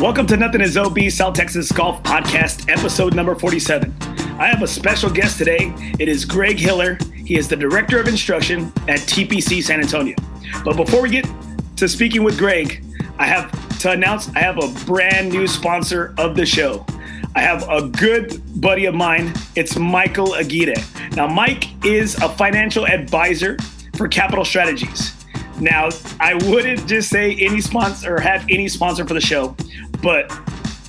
Welcome to Nothing is OB South Texas Golf Podcast, episode number 47. I have a special guest today. It is Greg Hiller. He is the Director of Instruction at TPC San Antonio. But before we get to speaking with Greg, I have to announce I have a brand new sponsor of the show. I have a good buddy of mine. It's Michael Aguirre. Now, Mike is a financial advisor for Capital Strategies. Now, I wouldn't just say any sponsor or have any sponsor for the show, but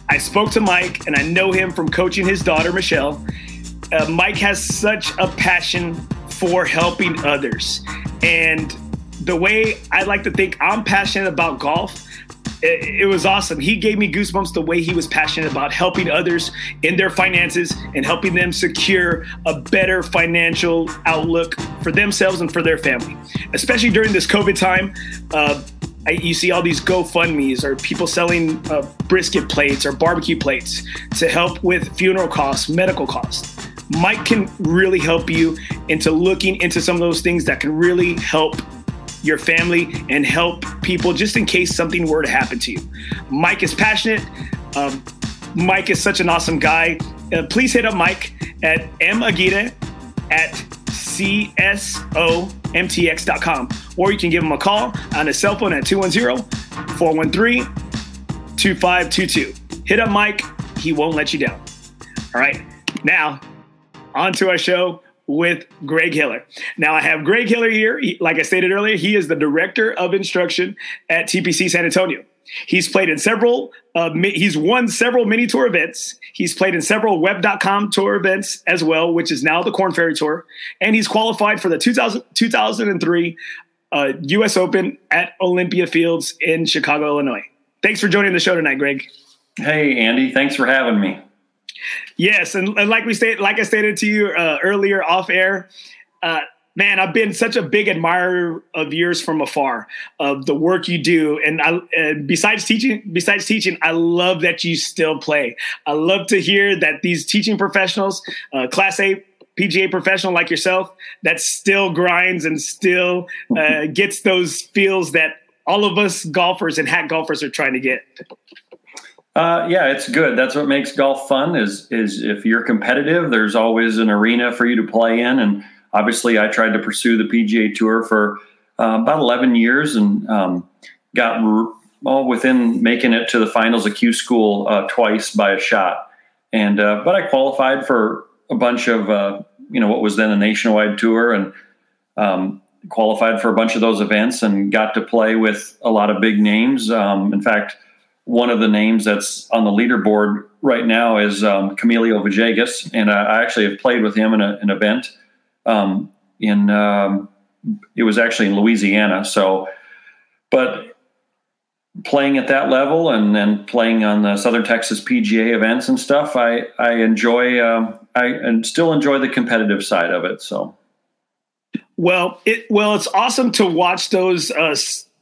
I spoke to Mike and I know him from coaching his daughter, Michelle. Uh, Mike has such a passion for helping others. And the way I like to think I'm passionate about golf, it, was awesome. He gave me goosebumps the way he was passionate about helping others in their finances and helping them secure a better financial outlook for themselves and for their family. Especially during this COVID time, uh, I, you see all these GoFundMe's or people selling uh, brisket plates or barbecue plates to help with funeral costs, medical costs. Mike can really help you into looking into some of those things that can really help your family and help people just in case something were to happen to you. Mike is passionate. Um, Mike is such an awesome guy. Uh, please hit up Mike at maguire at csomtx.com or you can give him a call on his cell phone at 210-413-2522. Hit up Mike. He won't let you down. All right. Now, on to our show with Greg Hiller. Now I have Greg Hiller here. He, like I stated earlier, he is the director of instruction at TPC San Antonio. He's played in several, uh, he's won several mini tour events. He's played in several web.com tour events as well, which is now the Korn Ferry Tour. And he's qualified for the 2000, 2003 uh, US Open at Olympia Fields in Chicago, Illinois. Thanks for joining the show tonight, Greg. Hey, Andy. Thanks for having me. Yes, and, and like we stated, like I stated to you uh, earlier off air, uh, man, I've been such a big admirer of yours from afar of the work you do, and I besides teaching, besides teaching, I love that you still play. I love to hear that these teaching professionals, uh, Class A PGA professional like yourself, that still grinds and still uh, gets those feels that all of us golfers and hat golfers are trying to get. Uh, yeah, it's good. That's what makes golf fun. Is is if you're competitive, there's always an arena for you to play in. And obviously, I tried to pursue the PGA Tour for uh, about 11 years and um, got r- all within making it to the finals of Q School uh, twice by a shot. And uh, but I qualified for a bunch of uh, you know what was then a nationwide tour and um, qualified for a bunch of those events and got to play with a lot of big names. Um, in fact one of the names that's on the leaderboard right now is um, Camilo Villegas, and I, I, actually have played with him in a, an event um, in um, it was actually in Louisiana. So, but playing at that level and then playing on the Southern Texas PGA events and stuff, I I enjoy uh, I and still enjoy the competitive side of it. So. Well, it well, it's awesome to watch those uh,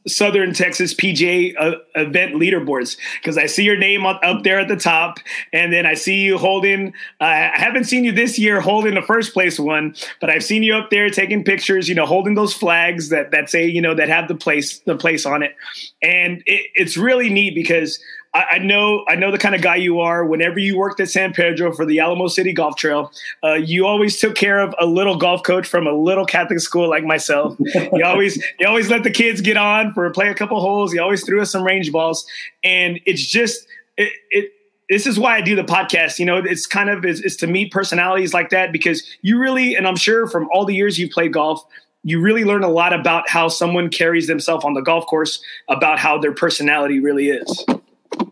Southern Texas PGA uh, event leaderboards because I see your name up, there at the top, and then I see you holding. Uh, I haven't seen you this year holding the first place one, but I've seen you up there taking pictures. You know, holding those flags that that say you know that have the place the place on it, and it, it's really neat because I, I, know I know the kind of guy you are. Whenever you worked at San Pedro for the Alamo City Golf Trail, uh, you always took care of a little golf coach from a little Catholic school like myself. you always you always let the kids get on for play a couple holes. You always threw us some range balls, and it's just it, it this is why I do the podcast. You know, it's kind of is, is to meet personalities like that because you really, and I'm sure from all the years you've played golf, you really learn a lot about how someone carries themselves on the golf course, about how their personality really is.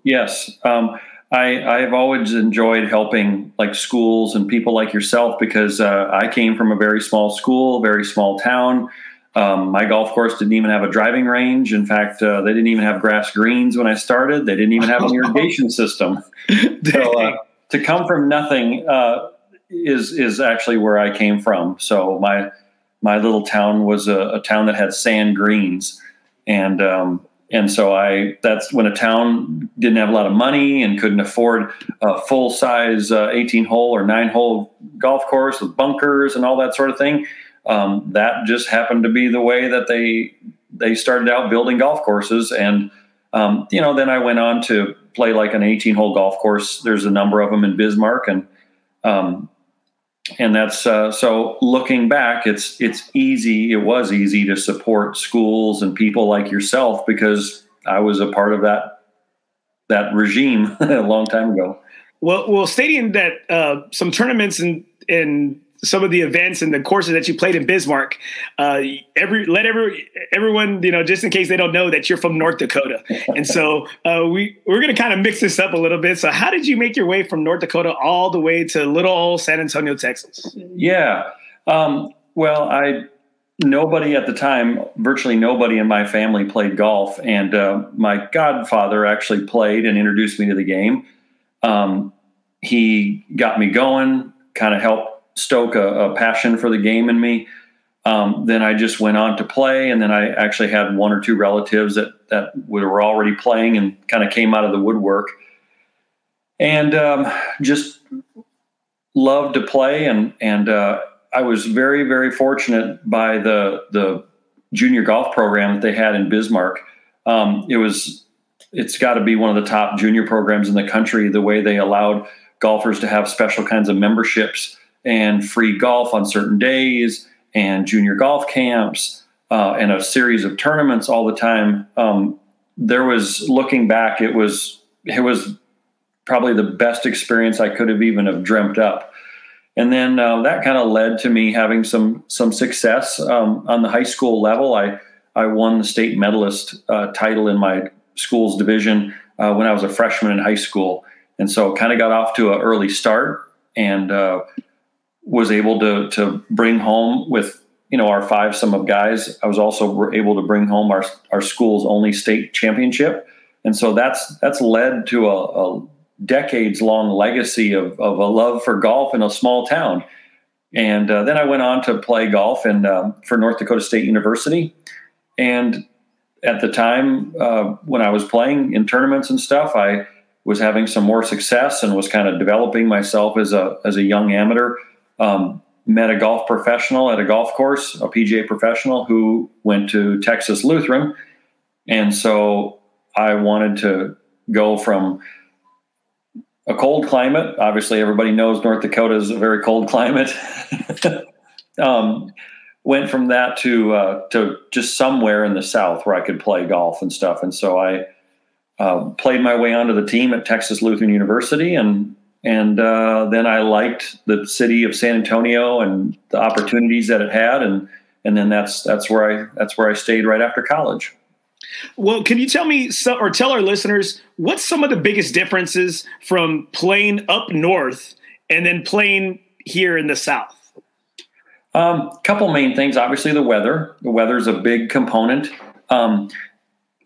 Yes. Um, I, I've always enjoyed helping like schools and people like yourself because uh, I came from a very small school, very small town. Um, my golf course didn't even have a driving range. In fact, uh, they didn't even have grass greens when I started. They didn't even have an irrigation system. so uh, to come from nothing uh, is is actually where I came from. So my my little town was a, a town that had sand greens, and um, and so I that's when a town didn't have a lot of money and couldn't afford a full size uh, 18 hole or nine hole golf course with bunkers and all that sort of thing. Um, that just happened to be the way that they they started out building golf courses and um, you know then I went on to play like an 18 hole golf course. There's a number of them in Bismarck, and um, and that's uh, so. Looking back, it's it's easy. It was easy to support schools and people like yourself because I was a part of that that regime a long time ago. Well, well, stating that uh, some tournaments and and some of the events and the courses that you played in Bismarck. Uh, every let every everyone you know just in case they don't know that you're from North Dakota, and so uh, we we're to kind of mix this up a little bit. So, how did you make your way from North Dakota all the way to little old San Antonio, Texas? Yeah, um, well, I nobody at the time, virtually nobody in my family played golf, and uh, my godfather actually played and introduced me to the game. Um, he got me going, kind of helped stoke a, a passion for the game in me. Um, then I just went on to play, and then I actually had one or two relatives that that were already playing and kind of came out of the woodwork, and um, just loved to play. and And uh, I was very very fortunate by the the junior golf program that they had in Bismarck. Um, it was it's got to be one of the top junior programs in the country. The way they allowed golfers to have special kinds of memberships and free golf on certain days and junior golf camps uh, and a series of tournaments all the time. Um, there was looking back, it was it was probably the best experience I could have even have dreamt up. And then uh, that kind of led to me having some some success um, on the high school level. I I won the state medalist uh, title in my school's division uh, when I was a freshman in high school, and so kind of got off to an early start and uh, was able to to bring home with you know our five sum of guys. I was also able to bring home our our school's only state championship, and so that's that's led to a, a decades long legacy of of a love for golf in a small town. And uh, then I went on to play golf and uh, for North Dakota State University, and at the time uh, when I was playing in tournaments and stuff, I was having some more success and was kind of developing myself as a as a young amateur um, met a golf professional at a golf course, a PGA professional who went to Texas Lutheran. And so I wanted to go from a cold climate. Obviously, everybody knows North Dakota is a very cold climate. um, went from that to uh, to just somewhere in the South where I could play golf and stuff. And so I uh, played my way onto the team at Texas Lutheran University and and uh, then I liked the city of San Antonio and the opportunities that it had, and and then that's that's where I that's where I stayed right after college. Well, can you tell me or tell our listeners what's some of the biggest differences from playing up north and then playing here in the south? A um, couple main things. Obviously, the weather. The weather is a big component. Um,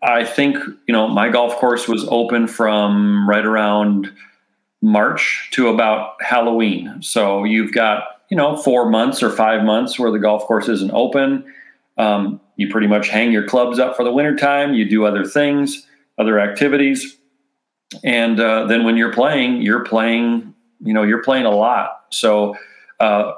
I think you know my golf course was open from right around March to about Halloween. So you've got, you know, four months or five months where the golf course isn't open. Um, you pretty much hang your clubs up for the wintertime. You do other things, other activities. And uh, then when you're playing, you're playing, you know, you're playing a lot. So uh,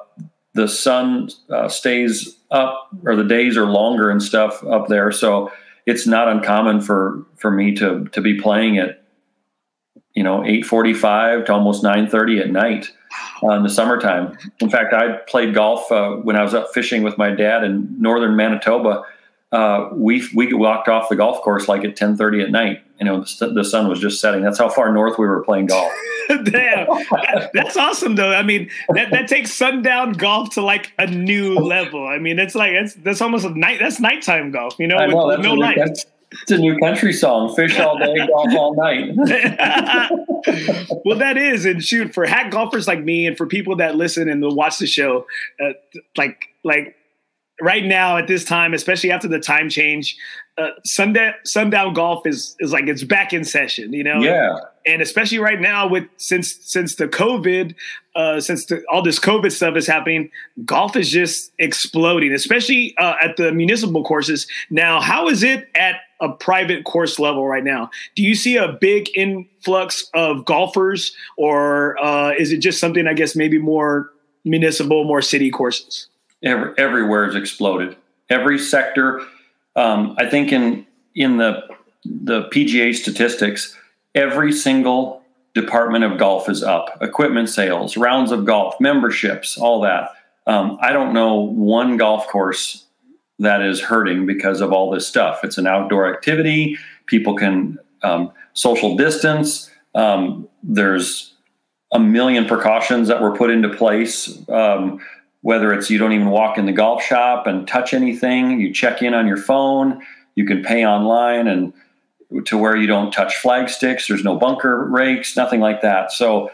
the sun uh, stays up or the days are longer and stuff up there. So it's not uncommon for, for me to, to be playing at you know 8:45 to almost 9:30 at night uh, in the summertime. In fact, I played golf uh, when I was up fishing with my dad in northern Manitoba. Uh, we we walked off the golf course like at 10:30 at night. You know, the, the, sun was just setting. That's how far north we were playing golf. Damn, that's awesome though. I mean, that, that takes sundown golf to like a new level. I mean, it's like it's that's almost a night. That's nighttime golf. You know, know with, with no lights. It's a new country song. Fish all day, golf all night. well, that is, and shoot, for hack golfers like me, and for people that listen and watch the show, uh, like like right now at this time, especially after the time change, uh, sundown sundown golf is is like it's back in session. You know, yeah. And, especially right now with since since the COVID, uh, since the, all this COVID stuff is happening, golf is just exploding, especially uh, at the municipal courses. Now, how is it at a private course level right now? Do you see a big influx of golfers, or uh, is it just something I guess maybe more municipal, more city courses? Every, everywhere has exploded. Every sector. Um, I think in in the the PGA statistics, every single department of golf is up equipment sales, rounds of golf, memberships, all that. Um, I don't know one golf course that is hurting because of all this stuff. It's an outdoor activity. People can um, social distance. Um, there's a million precautions that were put into place. Um, whether it's you don't even walk in the golf shop and touch anything, you check in on your phone, you can pay online and to where you don't touch flag sticks. There's no bunker rakes, nothing like that. So,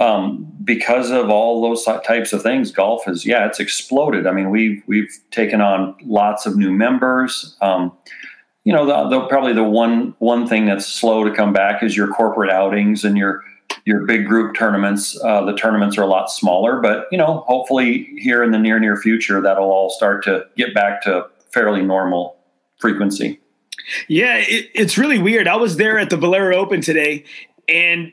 um, because of all those types of things, golf is yeah, it's exploded. I mean, we've we've taken on lots of new members. Um, you know, the, the, probably the one one thing that's slow to come back is your corporate outings and your your big group tournaments. Uh, the tournaments are a lot smaller, but you know, hopefully here in the near near future, that'll all start to get back to fairly normal frequency. Yeah, it, it's really weird. I was there at the Valero Open today, and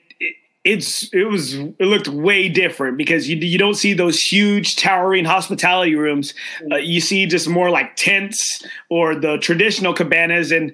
it's it was it looked way different because you you don't see those huge towering hospitality rooms. Uh, you see just more like tents or the traditional cabanas, and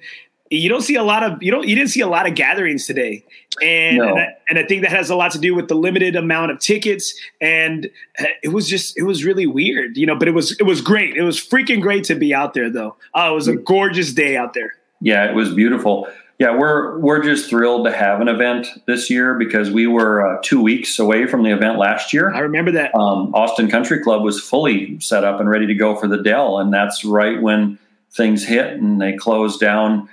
you don't see a lot of you don't you didn't see a lot of gatherings today. And no. and, I, and, I, think that has a lot to do with the limited amount of tickets. And uh, it was just it was really weird you know but it was it was great. It was freaking great to be out there though. Oh it was a gorgeous day out there. Yeah, it was beautiful. Yeah, we're we're just thrilled to have an event this year because we were uh, two weeks away from the event last year. I remember that. Um, Austin Country Club was fully set up and ready to go for the Dell, and that's right when things hit and they closed down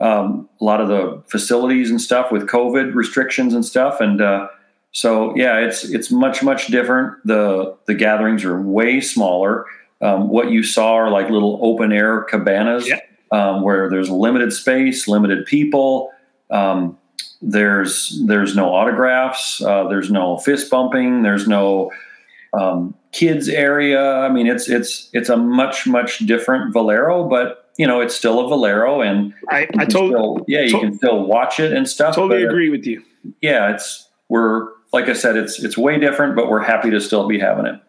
um, a lot of the facilities and stuff with COVID restrictions and stuff. And uh, so, yeah, it's it's much much different. the The gatherings are way smaller. Um, what you saw are like little open air cabanas. Yeah um, where there's limited space, limited people. Um, there's there's no autographs. Uh, there's no fist bumping. There's no um, kids area. I mean, it's it's it's a much much different Valero, but you know, it's still a Valero, and I, I totally yeah, you can still watch it and stuff. Totally agree with you. Yeah, it's we're like I said, it's it's way different, but we're happy to still be having it.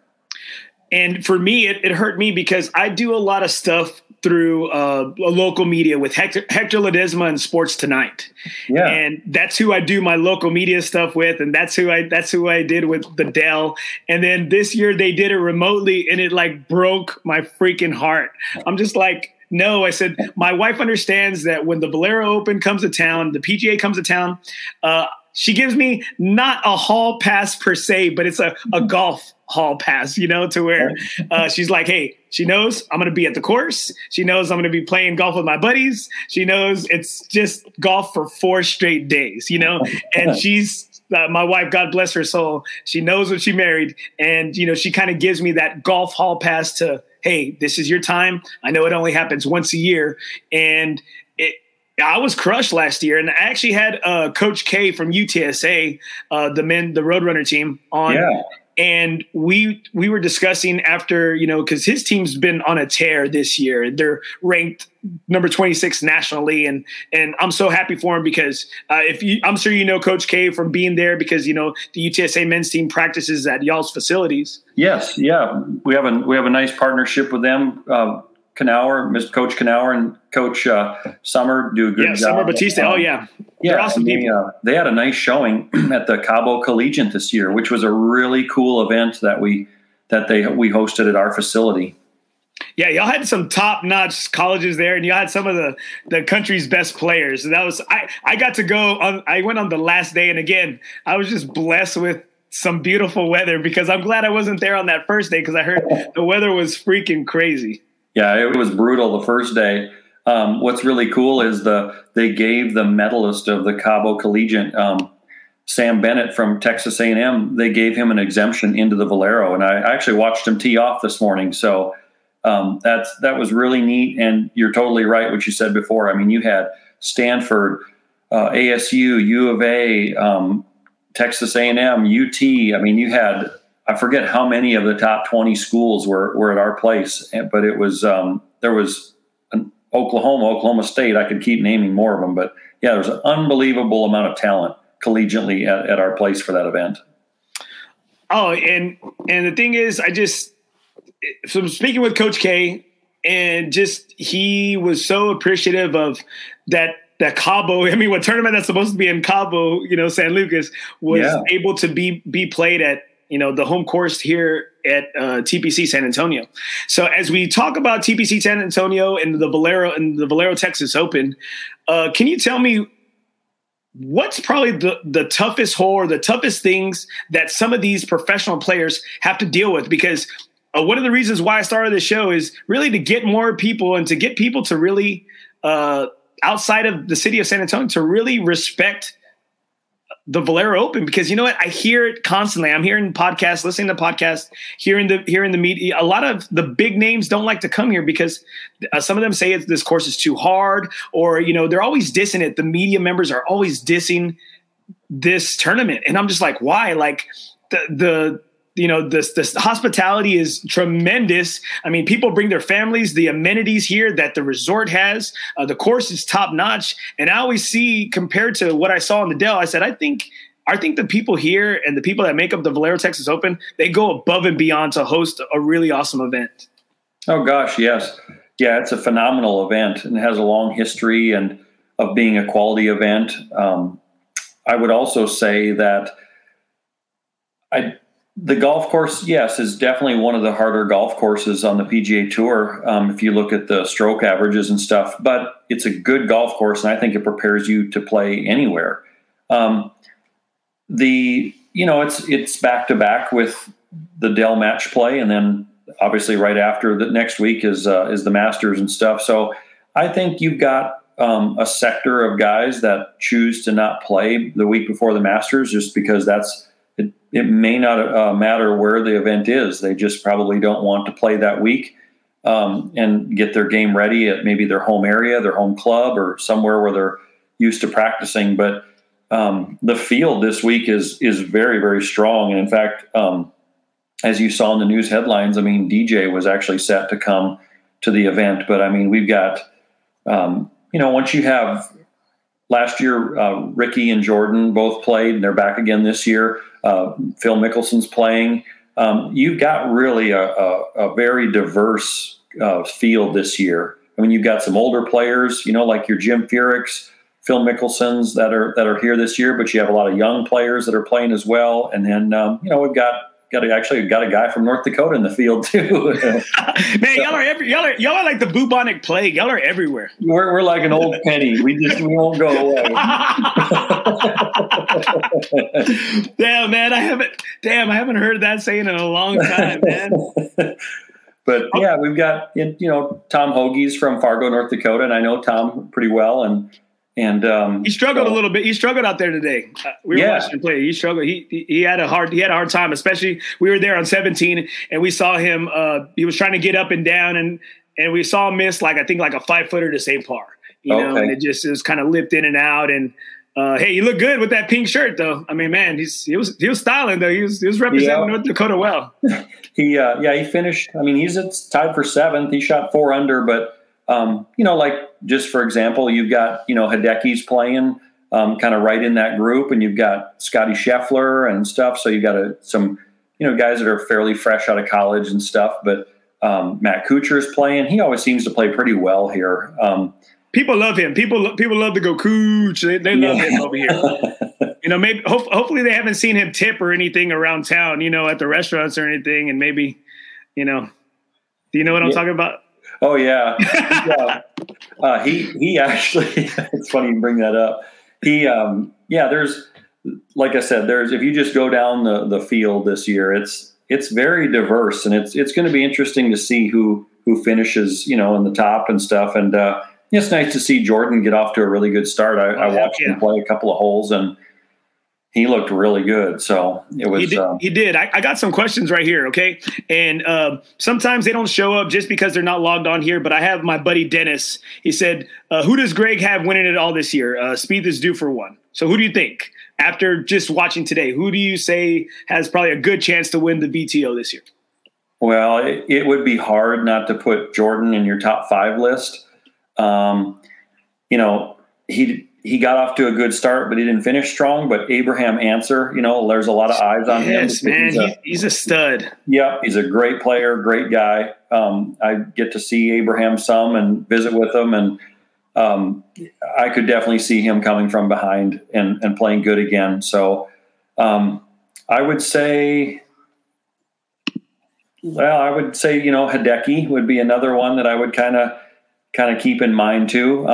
And for me, it, it hurt me because I do a lot of stuff through uh, a local media with Hector, Hector Ledesma and Sports Tonight. Yeah. And that's who I do my local media stuff with. And that's who I, that's who I did with the Dell. And then this year they did it remotely and it like broke my freaking heart. I'm just like, no, I said, my wife understands that when the Valero Open comes to town, the PGA comes to town, uh, she gives me not a hall pass per se, but it's a, a golf hall pass, you know, to where uh, she's like, hey, she knows I'm going to be at the course. She knows I'm going to be playing golf with my buddies. She knows it's just golf for four straight days, you know, and she's. Uh, my wife, God bless her soul, she knows what she married, and you know she kind of gives me that golf hall pass to, hey, this is your time. I know it only happens once a year, and it, I was crushed last year, and I actually had uh, Coach K from UTSA, uh, the men, the Roadrunner team, on, yeah and we we were discussing after you know because his team's been on a tear this year. They're ranked number 26 nationally. And and i'm so happy for him because uh, if you i'm sure you know coach k from being there because you know the utsa men's team practices at y'all's facilities. Yes. Yeah. We have a we have a nice partnership with them uh, Knauer, Mr. Coach Knauer, and Coach uh, Summer do a good yeah, job. Summer Batista. Um, oh yeah, yeah. They're awesome they, uh, they, had a nice showing at the Cabo Collegiate this year, which was a really cool event that we that they we hosted at our facility. Yeah, y'all had some top notch colleges there, and you had some of the the country's best players. And that was I I got to go on. I went on the last day, and again, I was just blessed with some beautiful weather because I'm glad I wasn't there on that first day because I heard the weather was freaking crazy yeah, it was brutal the first day. Um, what's really cool is the they gave the medalist of the Cabo Collegiate, um, Sam Bennett from Texas A&M, they gave him an exemption into the Valero, and I, actually watched him tee off this morning. So um, that's that was really neat. And you're totally right what you said before. I mean, you had Stanford, uh, ASU, U of A, um, Texas A&M, UT. I mean, you had I forget how many of the top 20 schools were, were at our place, but it was, um, there was an Oklahoma, Oklahoma State. I could keep naming more of them, but yeah, there was an unbelievable amount of talent collegiately at, at our place for that event. Oh, and, and the thing is, I just, so I'm speaking with Coach K, and just he was so appreciative of that that Cabo, I mean, what tournament that's supposed to be in Cabo, you know, San Lucas was yeah. able to be be played at you know the home course here at uh, TPC San Antonio. So as we talk about TPC San Antonio and the Valero and the Valero Texas Open, uh, can you tell me what's probably the, the toughest hole or the toughest things that some of these professional players have to deal with? Because uh, one of the reasons why I started the show is really to get more people and to get people to really uh, outside of the city of San Antonio to really respect the Valero Open because you know what I hear it constantly. I'm hearing podcasts, listening to podcasts, hearing the hearing the media. A lot of the big names don't like to come here because uh, some of them say this course is too hard, or you know they're always dissing it. The media members are always dissing this tournament, and I'm just like, why? Like the the you know this this hospitality is tremendous. I mean people bring their families the amenities here that the resort has uh, the course is top notch. And i always see compared to what i saw in the dell i said i think i think the people here and the people that make up the valero texas open they go above and beyond to host a really awesome event. Oh gosh yes. Yeah it's a phenomenal event and has a long history and of being a quality event. Um, i would also say that i the golf course, yes, is definitely one of the harder golf courses on the PGA Tour. Um, if you look at the stroke averages and stuff, but it's a good golf course, and I think it prepares you to play anywhere. Um, the you know it's it's back to back with the Dell match play, and then obviously right after the next week is uh, is the Masters and stuff. So I think you've got um, a sector of guys that choose to not play the week before the Masters just because that's it, may not uh, matter where the event is. They just probably don't want to play that week um, and get their game ready at maybe their home area, their home club, or somewhere where they're used to practicing. But um, the field this week is is very very strong, and in fact, um, as you saw in the news headlines, I mean, DJ was actually set to come to the event. But I mean, we've got um, you know once you have last year, uh, Rickie and Jordan both played, and they're back again this year. Uh, Phil Mickelson's playing. Um, you've got really a, a, a very diverse uh, field this year. I mean, you've got some older players, you know, like your Jim Furyk's, Phil Mickelson's that are that are here this year, but you have a lot of young players that are playing as well. And then um, you know we've got got a, actually got a guy from North Dakota in the field too. Man, y'all are every, y'all are y'all are like the bubonic plague. Y'all are everywhere. We're we're like an old penny. We just we won't go away. damn, man, I haven't damn, I haven't heard that saying in a long time, man. but yeah, we've got you know Tom Hoge's from Fargo, North Dakota, and I know Tom pretty well, and and um, he struggled so, a little bit. He struggled out there today. Uh, we were yeah. watching him play. He struggled. He, he, he had a hard he had a hard time, especially we were there on 17, and we saw him. Uh, he was trying to get up and down, and and we saw him miss like I think like a five footer to save par. You okay. know, and it just it was kind of lipped in and out. And uh, hey, he look good with that pink shirt, though. I mean, man, he's he was he was styling though. He was he was representing yeah. North Dakota well. he uh, yeah he finished. I mean, he's tied for seventh. He shot four under, but um, you know, like just for example, you've got you know Hideki's playing um, kind of right in that group, and you've got Scotty Scheffler and stuff. So you've got a, some you know guys that are fairly fresh out of college and stuff. But um, Matt Kuchar is playing. He always seems to play pretty well here. Um, people love him. People people love to go Cooch. They, they love yeah. him over here. you know, maybe ho- hopefully they haven't seen him tip or anything around town. You know, at the restaurants or anything, and maybe you know. Do you know what I'm talking about? Oh yeah, yeah. Uh, he he actually. it's funny you bring that up. He um, yeah. There's like I said. There's if you just go down the the field this year, it's it's very diverse, and it's it's going to be interesting to see who who finishes you know in the top and stuff. And uh, it's nice to see Jordan get off to a really good start. I, I watched yeah. him play a couple of holes and he looked really good. So it was. He did. Um, he did. I, I, got some questions right here. Okay, and uh, sometimes they don't show up just because they're not logged on here. But I have my buddy Dennis. He said, uh, "Who does Greg have winning it all this year? Uh, Spieth is due for one. So who do you think? After just watching today, who do you say has probably a good chance to win the VTO this year?" Well, it, it would be hard not to put Jordan in your top five list. Um, you know, he he got off to a good start, but he didn't finish strong. But Abraham Ancer, you know, there's a lot of eyes on yes, him. man, he's a, he's a stud. Yep, he's a great player, great guy. Um, I get to see Abraham some and visit with him, and um, I could definitely see him coming from behind and, and playing good again. So um, I would say, well, I would say you know Hideki would be another one that I would kind of kind of keep in mind too.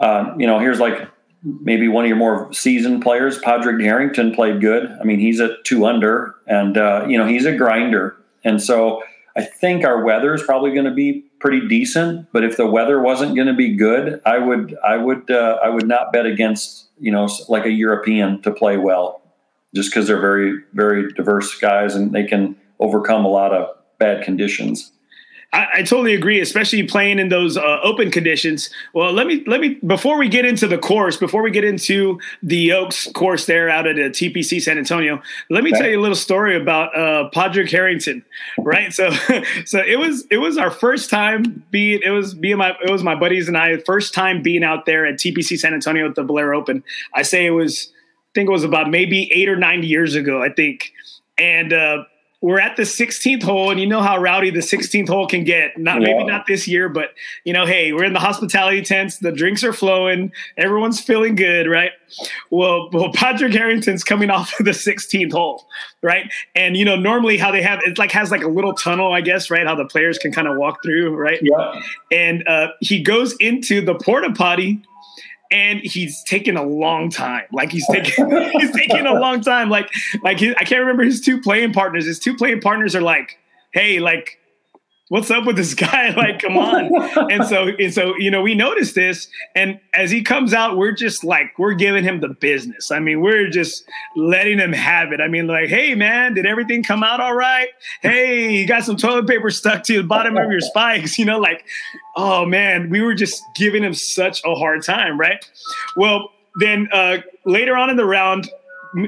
Uh, you know, here's like maybe one of your more seasoned players, Padraig Harrington, played good. I mean, he's at two under, and uh, you know he's a grinder, and so I think our weather is probably going to be pretty decent. But if the weather wasn't going to be good, I would I would uh, I would not bet against you know like a European to play well, just because they're very very diverse guys and they can overcome a lot of bad conditions. I, I, totally agree, especially playing in those uh, open conditions. Well, let me let me before we get into the course, before we get into the Oaks course there out at the TPC San Antonio, let me okay. tell you a little story about uh, Padraig Harrington. Right, so so it was it was our first time being it was being my it was my buddies and I first time being out there at TPC San Antonio at the Valero Open. I say it was I think it was about maybe eight or nine years ago. I think and. Uh, we're at the 16th hole, and you know how rowdy the 16th hole can get. Not yeah. maybe not this year, but you know, hey, we're in the hospitality tents. The drinks are flowing. Everyone's feeling good, right? Well, well, Padraig Harrington's coming off of the 16th hole, right? And you know, normally how they have it like has like a little tunnel, I guess, right? How the players can kind of walk through, right? Yeah. And uh, he goes into the porta potty and he's taking a long time. Like he's taking he's taking a long time. Like like I can't remember his two playing partners. His two playing partners are like, hey, like what's up with this guy? Like, come on. and so, and so, you know, we noticed this. And as he comes out, we're just like, we're giving him the business. I mean, we're just letting him have it. I mean, like, hey, man, did everything come out all right? Hey, you got some toilet paper stuck to the bottom of your spikes, you know, like, oh, man, we were just giving him such a hard time, right? Well, then uh, later on in the round,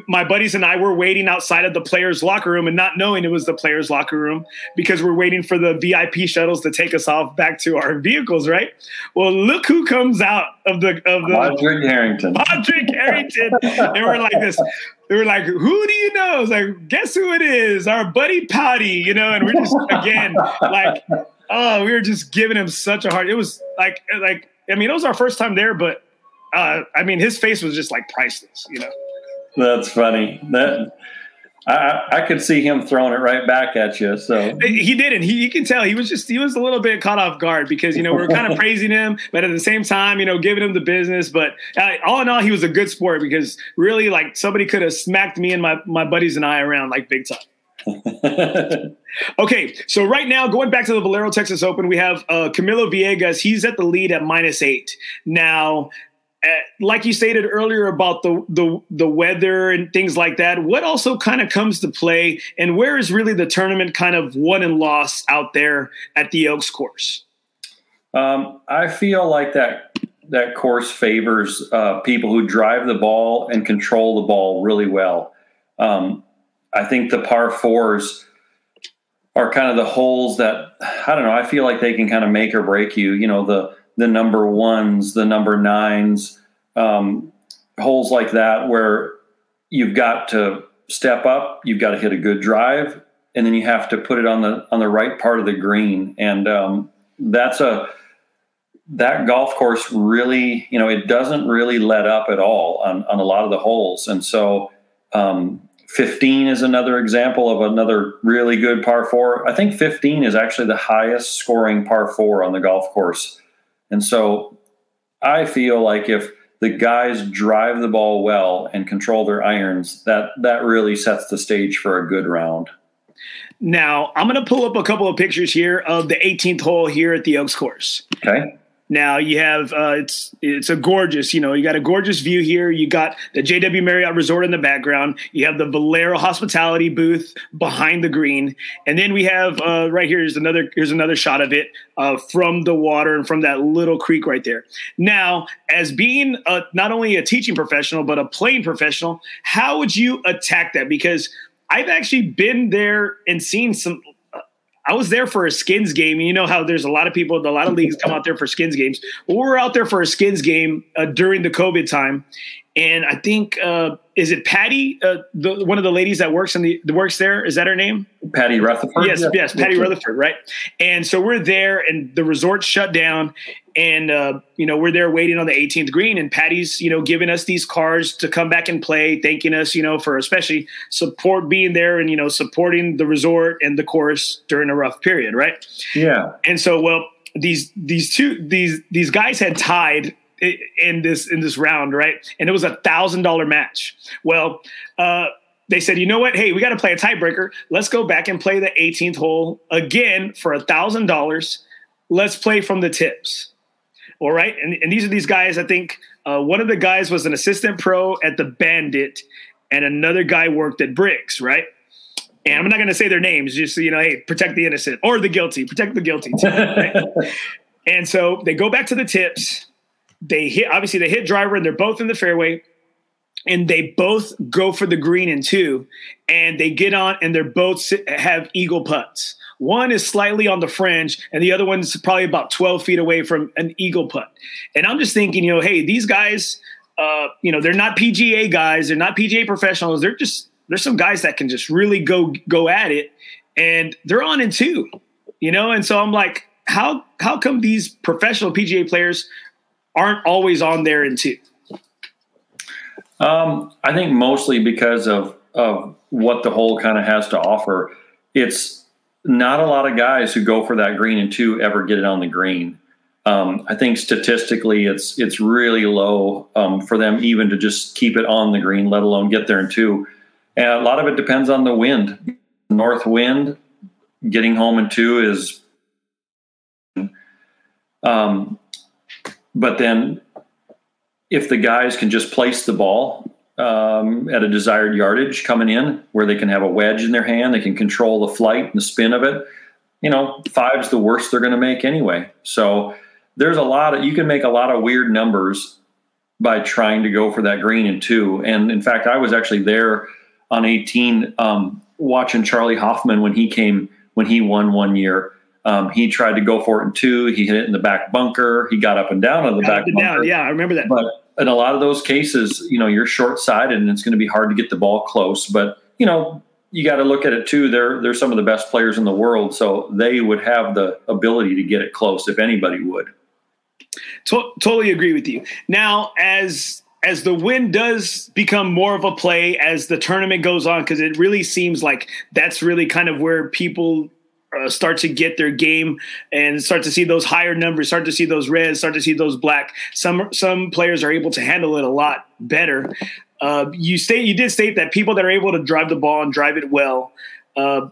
my buddies and I were waiting outside of the players' locker room and not knowing it was the players' locker room because we're waiting for the VIP shuttles to take us off back to our vehicles, right? Well, look who comes out of the of the Padraig Harrington. Padraig Harrington, and we're like this. They were like, "Who do you know?" I was like, "Guess who it is? Our buddy Patty," you know. And we're just again like, oh, we were just giving him such a hard. It was like like I mean, it was our first time there, but uh, I mean, his face was just like priceless, you know. That's funny. That I, I could see him throwing it right back at you. So he didn't. He you can tell he was just he was a little bit caught off guard because you know we are kind of praising him, but at the same time you know giving him the business. But uh, all in all, he was a good sport because really like somebody could have smacked me and my my buddies and I around like big time. okay, so right now, going back to the Valero Texas Open, we have uh, Camilo Villegas. He's at the lead at minus eight. Now, uh, like you stated earlier about the, the the weather and things like that, what also kind of comes to play, and where is really the tournament kind of won and lost out there at the Oaks course? Um, I feel like that that course favors uh, people who drive the ball and control the ball really well. Um, I think the par fours are kind of the holes that I don't know. I feel like they can kind of make or break you. You know the the number ones, the number nines, um, holes like that where you've got to step up, you've got to hit a good drive, and then you have to put it on the on the right part of the green, and um, that's a that golf course really, you know, it doesn't really let up at all on, on a lot of the holes. And so um, 15 is another example of another really good par four. I think 15 is actually the highest scoring par four on the golf course. And so I feel like if the guys drive the ball well and control their irons, that that really sets the stage for a good round. Now, I'm going to pull up a couple of pictures here of the 18th hole here at the Oaks course. Okay. Now you have uh, it's it's a gorgeous, you know, you got a gorgeous view here. You got the JW Marriott Resort in the background. You have the Valero Hospitality booth behind the green, and then we have uh, right here is another here's another shot of it uh, from the water and from that little creek right there. Now, as being a, not only a teaching professional but a playing professional, how would you attack that? Because I've actually been there and seen some I was there for a skins game. You know how there's a lot of people, a lot of leagues come out there for skins games. Well, we were out there for a skins game uh, during the COVID time, and I think uh, is it Patty, uh, the, one of the ladies that works in the works there? Is that her name? Patty Rutherford. Yes, yeah. yes, Patty Rutherford, right? And so we're there, and the resort shut down, and uh, you know we're there waiting on the 18th green, and Patty's you know giving us these cards to come back and play, thanking us you know for especially support being there and you know supporting the resort and the course during a rough period, right? Yeah. And so well these these two these these guys had tied in this in this round, right? And it was a thousand dollar match. Well, uh, they said, you know what? Hey, we got to play a tiebreaker. Let's go back and play the 18th hole again for a thousand dollars. Let's play from the tips. All right, and, and these are these guys. I think uh, one of the guys was an assistant pro at the Bandit, and another guy worked at Bricks, right? And I'm not going to say their names, just so you know, hey, protect the innocent or the guilty, protect the guilty. Too, right? and so they go back to the tips they hit obviously they hit driver and they're both in the fairway and they both go for the green in two and they get on and they're both have eagle putts. One is slightly on the fringe and the other one's probably about 12 feet away from an eagle putt. And i'm just thinking you know hey these guys uh, you know they're not pga guys they're not pga professionals they're just there's some guys that can just really go go at it and they're on in two you know? And so i'm like how how come these professional pga players aren't always on there in two? Um, I think mostly because of of what the hole kind of has to offer. It's not a lot of guys who go for that green and two ever get it on the green. Um, I think statistically, it's it's really low um, for them even to just keep it on the green, let alone get there in two. And a lot of it depends on the wind. North wind, getting home in two is um, but then if the guys can just place the ball um, at a desired yardage coming in where they can have a wedge in their hand, they can control the flight and the spin of it. You know, five's the worst they're going to make anyway. So there's a lot of, you can make a lot of weird numbers by trying to go for that green and two. And in fact, I was actually there on 18 um, watching Charley Hoffman when he came, when he won one year um, he tried to go for it in two. He hit it in the back bunker. He got up and down on the got back bunker. Down. Yeah, I remember that. But in a lot of those cases, you know, you're short sighted and it's going to be hard to get the ball close. But you know, you got to look at it too. They're they're some of the best players in the world, so they would have the ability to get it close if anybody would. To- totally agree with you. Now, as as the win does become more of a play as the tournament goes on, because it really seems like that's really kind of where people uh, start to get their game and start to see those higher numbers, start to see those reds, start to see those black. Some some players are able to handle it a lot better. Uh, you state you did state that people that are able to drive the ball and drive it well uh,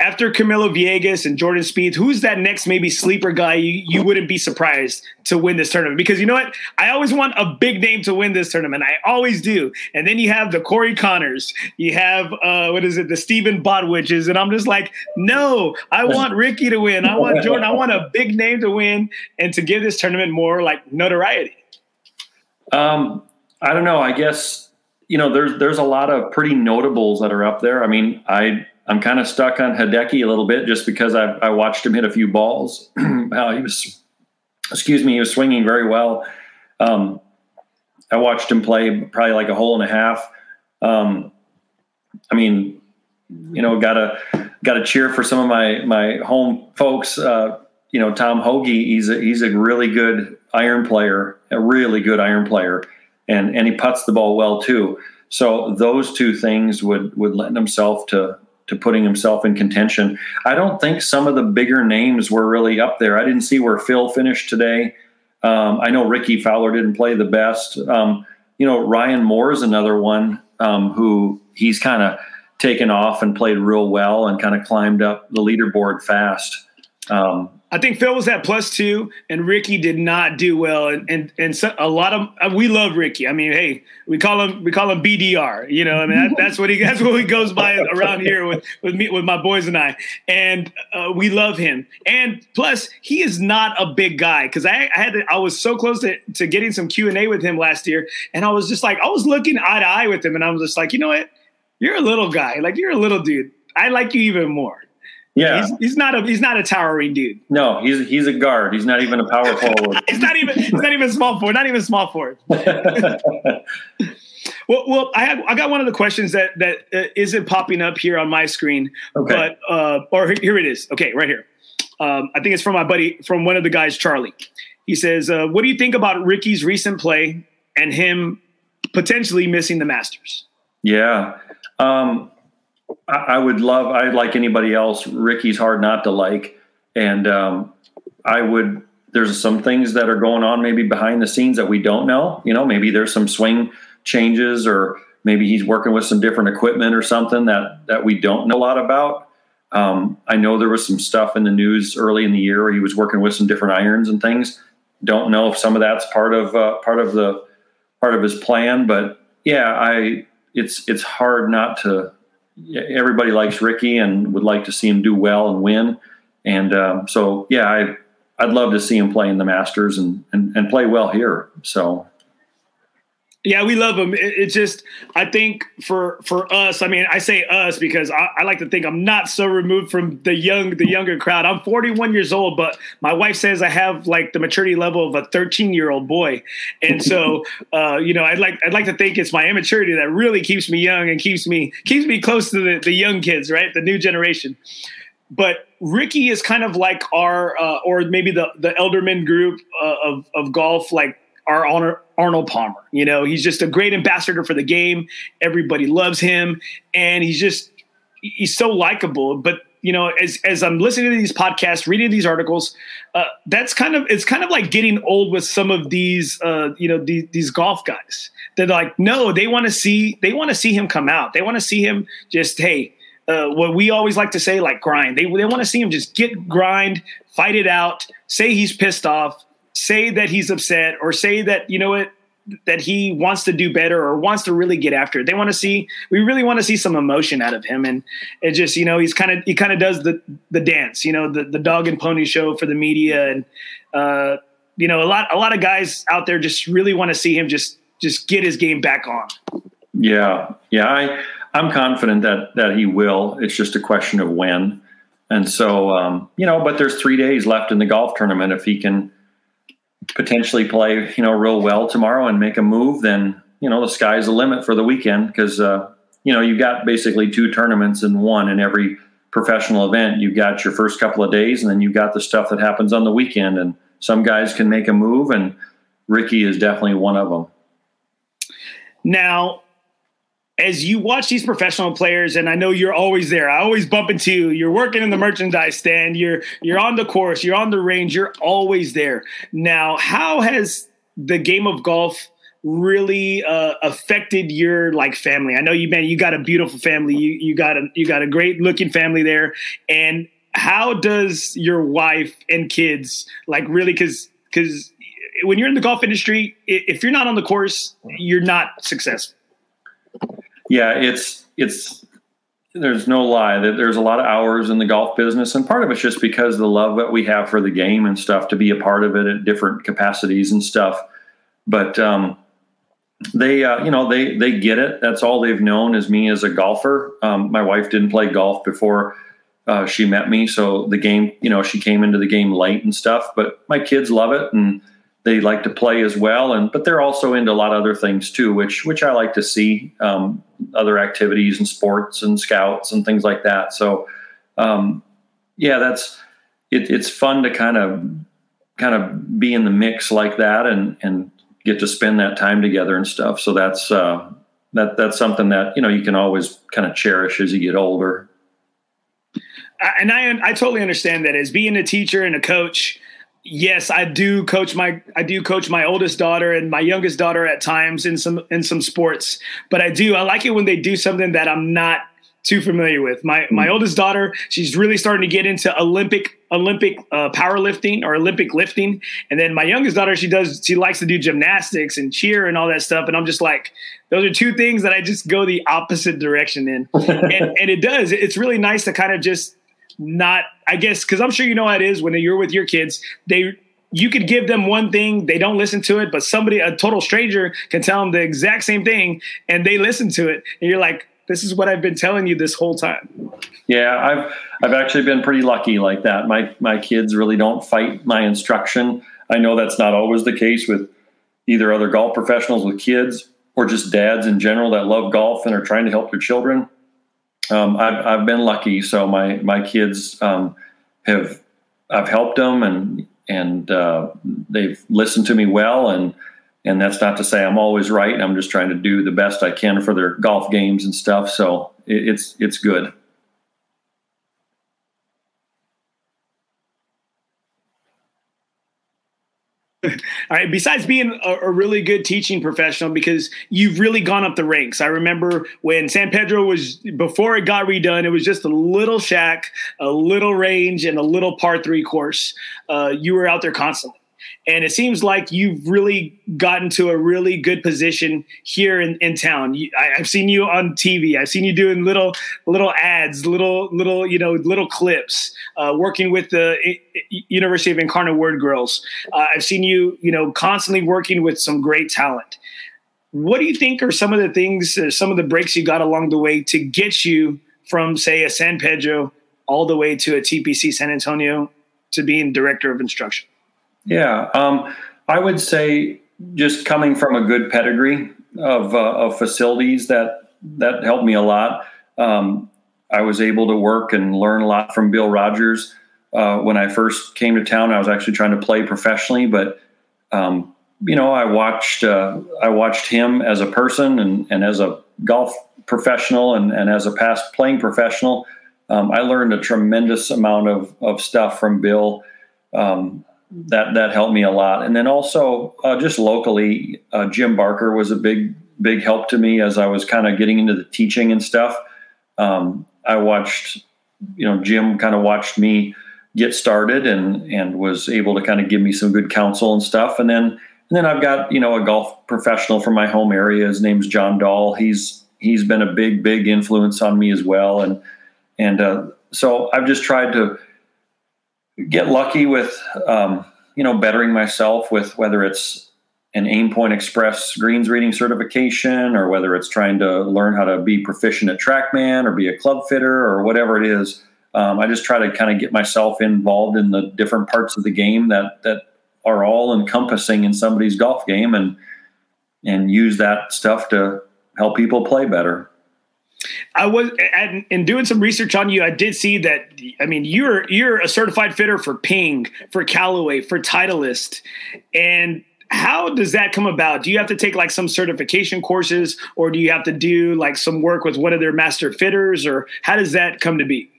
after Camilo Villegas and Jordan Spieth, who's that next maybe sleeper guy you, you wouldn't be surprised to win this tournament? Because you know what? I always want a big name to win this tournament. I always do. And then you have the Corey Conners. you have uh, what is it, the Stephen Botwidges, and I'm just like, no, I want Rickie to win. I want Jordan. I want a big name to win and to give this tournament more like notoriety. Um, I don't know. I guess you know there's there's a lot of pretty notables that are up there. I mean, I I'm kind of stuck on Hideki a little bit just because I, I watched him hit a few balls. He was, excuse me, he was swinging very well. Um, I watched him play probably like a hole and a half. Um, I mean, you know, gotta gotta cheer for some of my my home folks. Uh, you know, Tom Hoge, he's a, he's a really good iron player, a really good iron player, and and he puts the ball well too. So those two things would would lend himself to to putting himself in contention. I don't think some of the bigger names were really up there. I didn't see where Phil finished today. Um, I know Rickie Fowler didn't play the best. Um, you know, Ryan Moore is another one um, who he's kind of taken off and played real well and kind of climbed up the leaderboard fast. Um, I think Phil was at plus two, and Rickie did not do well. And and and so, a lot of uh, we love Rickie. I mean, hey, we call him we call him BDR. You know, I mean that, that's what he that's what he goes by around here with with me with my boys and I. And uh, we love him. And plus, he is not a big guy because I, I, had to, I was so close to to getting some Q and A with him last year, and I was just like I was looking eye to eye with him, and I was just like, you know what, you're a little guy, like you're a little dude. I like you even more Yeah, he's, he's, not a he's not a towering dude. No, he's he's a guard. He's not even a power forward. he's not even he's not even small forward. Not even small forward. well, well, I have I got one of the questions that that uh, not popping up here on my screen, okay. but uh, or here it is. Okay, right here. Um, I think it's from my buddy from one of the guys, Charlie. He says, uh, "What do you think about Rickie's recent play and him potentially missing the Masters?" Yeah. Um, I, would love, I like anybody else. Rickie's hard not to like, and um, I would. There's some things that are going on maybe behind the scenes that we don't know. You know, maybe there's some swing changes, or maybe he's working with some different equipment or something that that we don't know a lot about. Um, I know there was some stuff in the news early in the year where he was working with some different irons and things. Don't know if some of that's part of uh, part of the part of his plan, but yeah, I it's it's hard not to everybody likes Rickie and would like to see him do well and win. And um, so, yeah, I, I'd love to see him play in the Masters and, and, and play well here. So yeah, we love him. It, it, just, I think for for us, I mean, I say us because I, I, like to think I'm not so removed from the young, the younger crowd. I'm 41 years old, but my wife says I have like the maturity level of a 13 year old boy, and so, uh, you know, I'd like I'd like to think it's my immaturity that really keeps me young and keeps me keeps me close to the, the young kids, right, the new generation. But Rickie is kind of like our, uh, or maybe the the Elderman group uh, of of golf, like our honor Arnold Palmer. You know, he's just a great ambassador for the game. Everybody loves him, and he's just he's so likable. But you know, as as I'm listening to these podcasts, reading these articles, uh, that's kind of it's kind of like getting old with some of these uh, you know these, these golf guys. They're like, no, they want to see they want to see him come out. They want to see him just hey. Uh, what we always like to say, like grind. They they want to see him just get grind, fight it out, say he's pissed off, say that he's upset or say that you know what that he wants to do better or wants to really get after it. They want to see we really want to see some emotion out of him and it just you know he's kind of he kind of does the the dance, you know, the the dog and pony show for the media and uh you know a lot a lot of guys out there just really want to see him just just get his game back on. Yeah. Yeah, I I'm confident that that he will. It's just a question of when. And so um you know, but there's 3 days left in the golf tournament if he can potentially play, you know, real well tomorrow and make a move, then you know the sky's the limit for the weekend because uh, you know you've got basically two tournaments in one in every professional event. You've got your first couple of days, and then you've got the stuff that happens on the weekend. And some guys can make a move, and Rickie is definitely one of them. Now, as you watch these professional players, and I know you're always there. I always bump into you. You're working in the merchandise stand. You're you're on the course. You're on the range. You're always there. Now, how has the game of golf really uh, affected your like family? I know you man, you got a beautiful family. You you got a you got a great looking family there. And how does your wife and kids like really because because when you're in the golf industry, if you're not on the course, you're not successful yeah, it's it's there's no lie that there's a lot of hours in the golf business, and part of it's just because the love that we have for the game and stuff to be a part of it at different capacities and stuff. But um, they, uh, you know, they they get it. That's all they've known is me as a golfer. Um, my wife didn't play golf before uh, she met me, so the game, you know, she came into the game late and stuff. But my kids love it, and they like to play as well and but they're also into a lot of other things too which which i like to see um, other activities and sports and scouts and things like that. So um, yeah that's it, it's fun to kind of kind of be in the mix like that and and get to spend that time together and stuff. So that's uh, that that's something that you know you can always kind of cherish as you get older. And i i totally understand that as being a teacher and a coach yes, I do coach my I do coach my oldest daughter and my youngest daughter at times in some in some sports. But I do I like it when they do something that I'm not too familiar with. My my oldest daughter, she's really starting to get into Olympic Olympic uh, powerlifting or Olympic lifting, and then my youngest daughter, she does she likes to do gymnastics and cheer and all that stuff. And I'm just like, those are two things that I just go the opposite direction in, and, and it does. It's really nice to kind of just not i guess because i'm sure you know how it is when you're with your kids they you could give them one thing they don't listen to it but somebody a total stranger can tell them the exact same thing and they listen to it and you're like this is what I've been telling you this whole time. Yeah, I've I've actually been pretty lucky like that. My my kids really don't fight my instruction. I know that's not always the case with either other golf professionals with kids or just dads in general that love golf and are trying to help their children. Um, I've I've been lucky, so my my kids um, have I've helped them and and uh, they've listened to me well and and that's not to say I'm always right. I'm just trying to do the best I can for their golf games and stuff. So it, it's it's good. All right. Besides being a, a, really good teaching professional, because you've really gone up the ranks. I remember when San Pedro was before it got redone, it was just a little shack, a little range, and a little par three course. Uh, you were out there constantly. And it seems like you've really gotten to a really good position here in, in town. You, I, have seen you on TV. I've seen you doing little little ads, little little you know little clips, uh, working with the University of Incarnate Word girls. Uh, I've seen you you know constantly working with some great talent. What do you think are some of the things, uh, some of the breaks you got along the way to get you from say a San Pedro all the way to a TPC San Antonio to being director of instruction? Yeah, um, I would say just coming from a good pedigree of, uh, of facilities that that helped me a lot. Um, I was able to work and learn a lot from Bill Rogers. Uh, when I first came to town, I was actually trying to play professionally, but um, you know, I watched uh, I watched him as a person and, and as a golf professional and, and as a past playing professional. Um, I learned a tremendous amount of, of stuff from Bill. Um, that that helped me a lot. And then also uh, just locally, uh, Jim Barker was a big big help to me as I was kind of getting into the teaching and stuff. Um, I watched, you know, Jim kind of watched me get started and and was able to kind of give me some good counsel and stuff. And then and then I've got you know a golf professional from my home area. His name's John Dahl. He's he's been a big big influence on me as well. And and uh, so I've just tried to get lucky with um, you know bettering myself with whether it's an Aimpoint Express greens reading certification or whether it's trying to learn how to be proficient at TrackMan or be a club fitter or whatever it is. Um, I just try to kind of get myself involved in the different parts of the game that that are all encompassing in somebody's golf game and and use that stuff to help people play better. I was and in doing some research on you, I did see that. I mean, you're you're a certified fitter for Ping, for Callaway, for Titleist, and how does that come about? Do you have to take like some certification courses, or do you have to do like some work with one of their master fitters, or how does that come to be?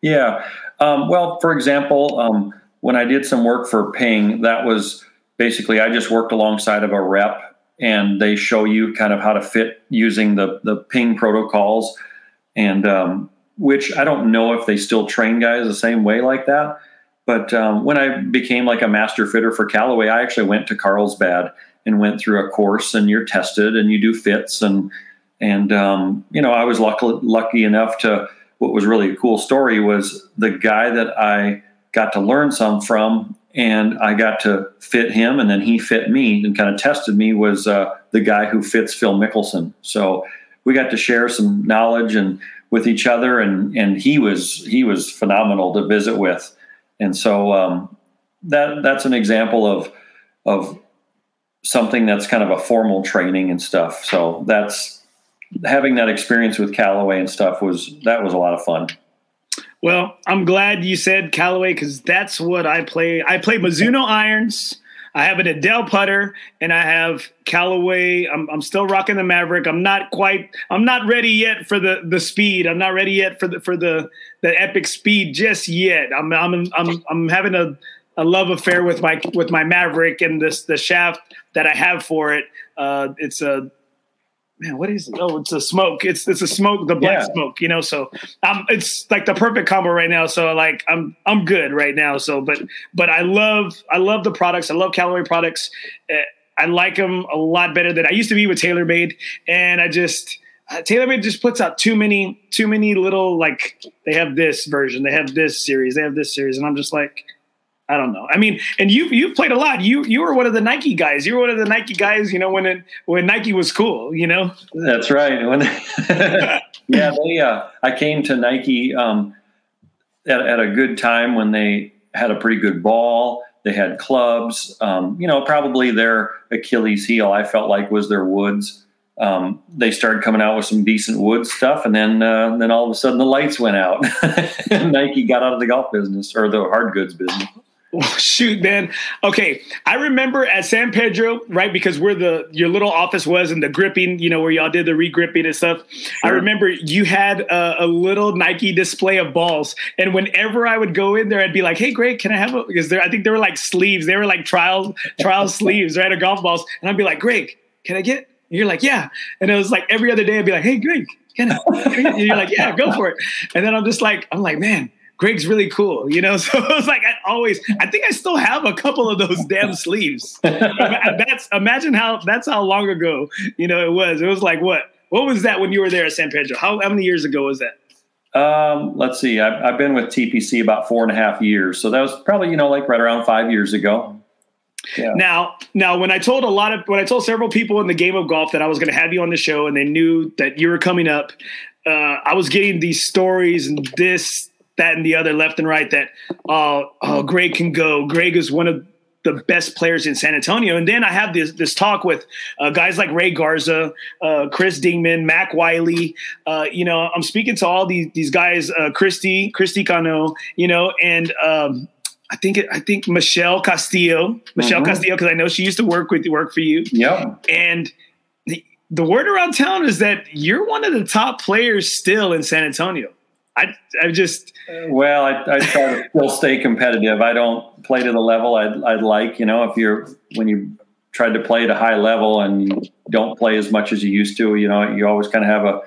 Yeah, um, well, for example, um, when I did some work for Ping, that was basically I just worked alongside of a rep and they show you kind of how to fit using the the ping protocols. And um, which i don't know if they still train guys the same way like that but um, when i became like a master fitter for callaway i actually went to carlsbad and went through a course and you're tested and you do fits and and um, you know i was lucky, lucky enough to what was really a cool story was the guy that i got to learn some from and I got to fit him, and then he fit me and kind of tested me. Was uh, the guy who fits Phil Mickelson? So we got to share some knowledge and with each other, and and he was he was phenomenal to visit with, and so um, that that's an example of of something that's kind of a formal training and stuff. So that's having that experience with Callaway and stuff was that was a lot of fun. Well, I'm glad you said Callaway because that's what I play. I play Mizuno irons. I have an Adele putter, and I have Callaway. I'm, I'm still rocking the Maverick. I'm not quite. I'm not ready yet for the the speed. I'm not ready yet for the for the the epic speed just yet. I'm I'm I'm I'm having a a love affair with my with my Maverick and this the shaft that I have for it. Uh, it's a man, what is it? Oh, it's a smoke. It's it's a smoke, the black yeah. smoke, you know. So um it's like the perfect combo right now. So like I'm I'm good right now. So but but I love I love the products. I love Callaway products. Uh, I like them a lot better than I used to be with TaylorMade, and I just. Uh, TaylorMade just puts out too many, too many little like they have this version, they have this series, they have this series, and I'm just like, I don't know. I mean, and you you've played a lot. You you were one of the Nike guys. You were one of the Nike guys. You know when it, when Nike was cool. You know. That's right. When yeah, they. Uh, I came to Nike um, at, at a good time when they had a pretty good ball. They had clubs. Um, you know, probably their Achilles heel. I felt like was their woods. Um, they started coming out with some decent wood stuff, and then uh, then all of a sudden the lights went out. Nike got out of the golf business or the hard goods business. Oh, shoot, man. Okay, I remember at San Pedro, right? Because where the your little office was and the gripping, you know, where y'all did the regripping and stuff. Sure. I remember you had a, a, little Nike display of balls, and whenever I would go in there, I'd be like, "Hey, Greg, can I have a?" Because there, I think there were like sleeves. They were like trial trial sleeves, right? Of golf balls, and I'd be like, "Greg, can I get?" And you're like, "Yeah," and it was like every other day, I'd be like, "Hey, Greg." Can I? And you're like, yeah, go for it. And then I'm just like, I'm like, man, Greg's really cool, you know. So it was like I always. I think I still have a couple of those damn sleeves. that's imagine how that's how long ago you know it was. It was like what? What was that when you were there at San Pedro? How, how many years ago was that? Um, let's see. I've, I've been with TPC about four and a half years, so that was probably you know like right around five years ago. Yeah. Now, now, when I told a lot of when I told several people in the game of golf that I was going to have you on the show, and they knew that you were coming up, uh, I was getting these stories and this that and the other left and right that uh, oh Greg can go. Greg is one of the best players in San Antonio. And then I have this this talk with uh, guys like Ray Garza, uh, Chris Dingman, Mac Wiley. Uh, you know, I'm speaking to all these these guys, uh, Christy, Christy Cano, you know, and um, I think I think Michelle Castillo, Michelle mm-hmm. Castillo, because I know she used to work with work for you. Yeah, and. The, the word around town is that you're one of the top players still in San Antonio. I, I just well, I, I try to still stay competitive. I don't play to the level I'd, I'd like. You know, if you're when you tried to play at a high level and you don't play as much as you used to, you know, you always kind of have a,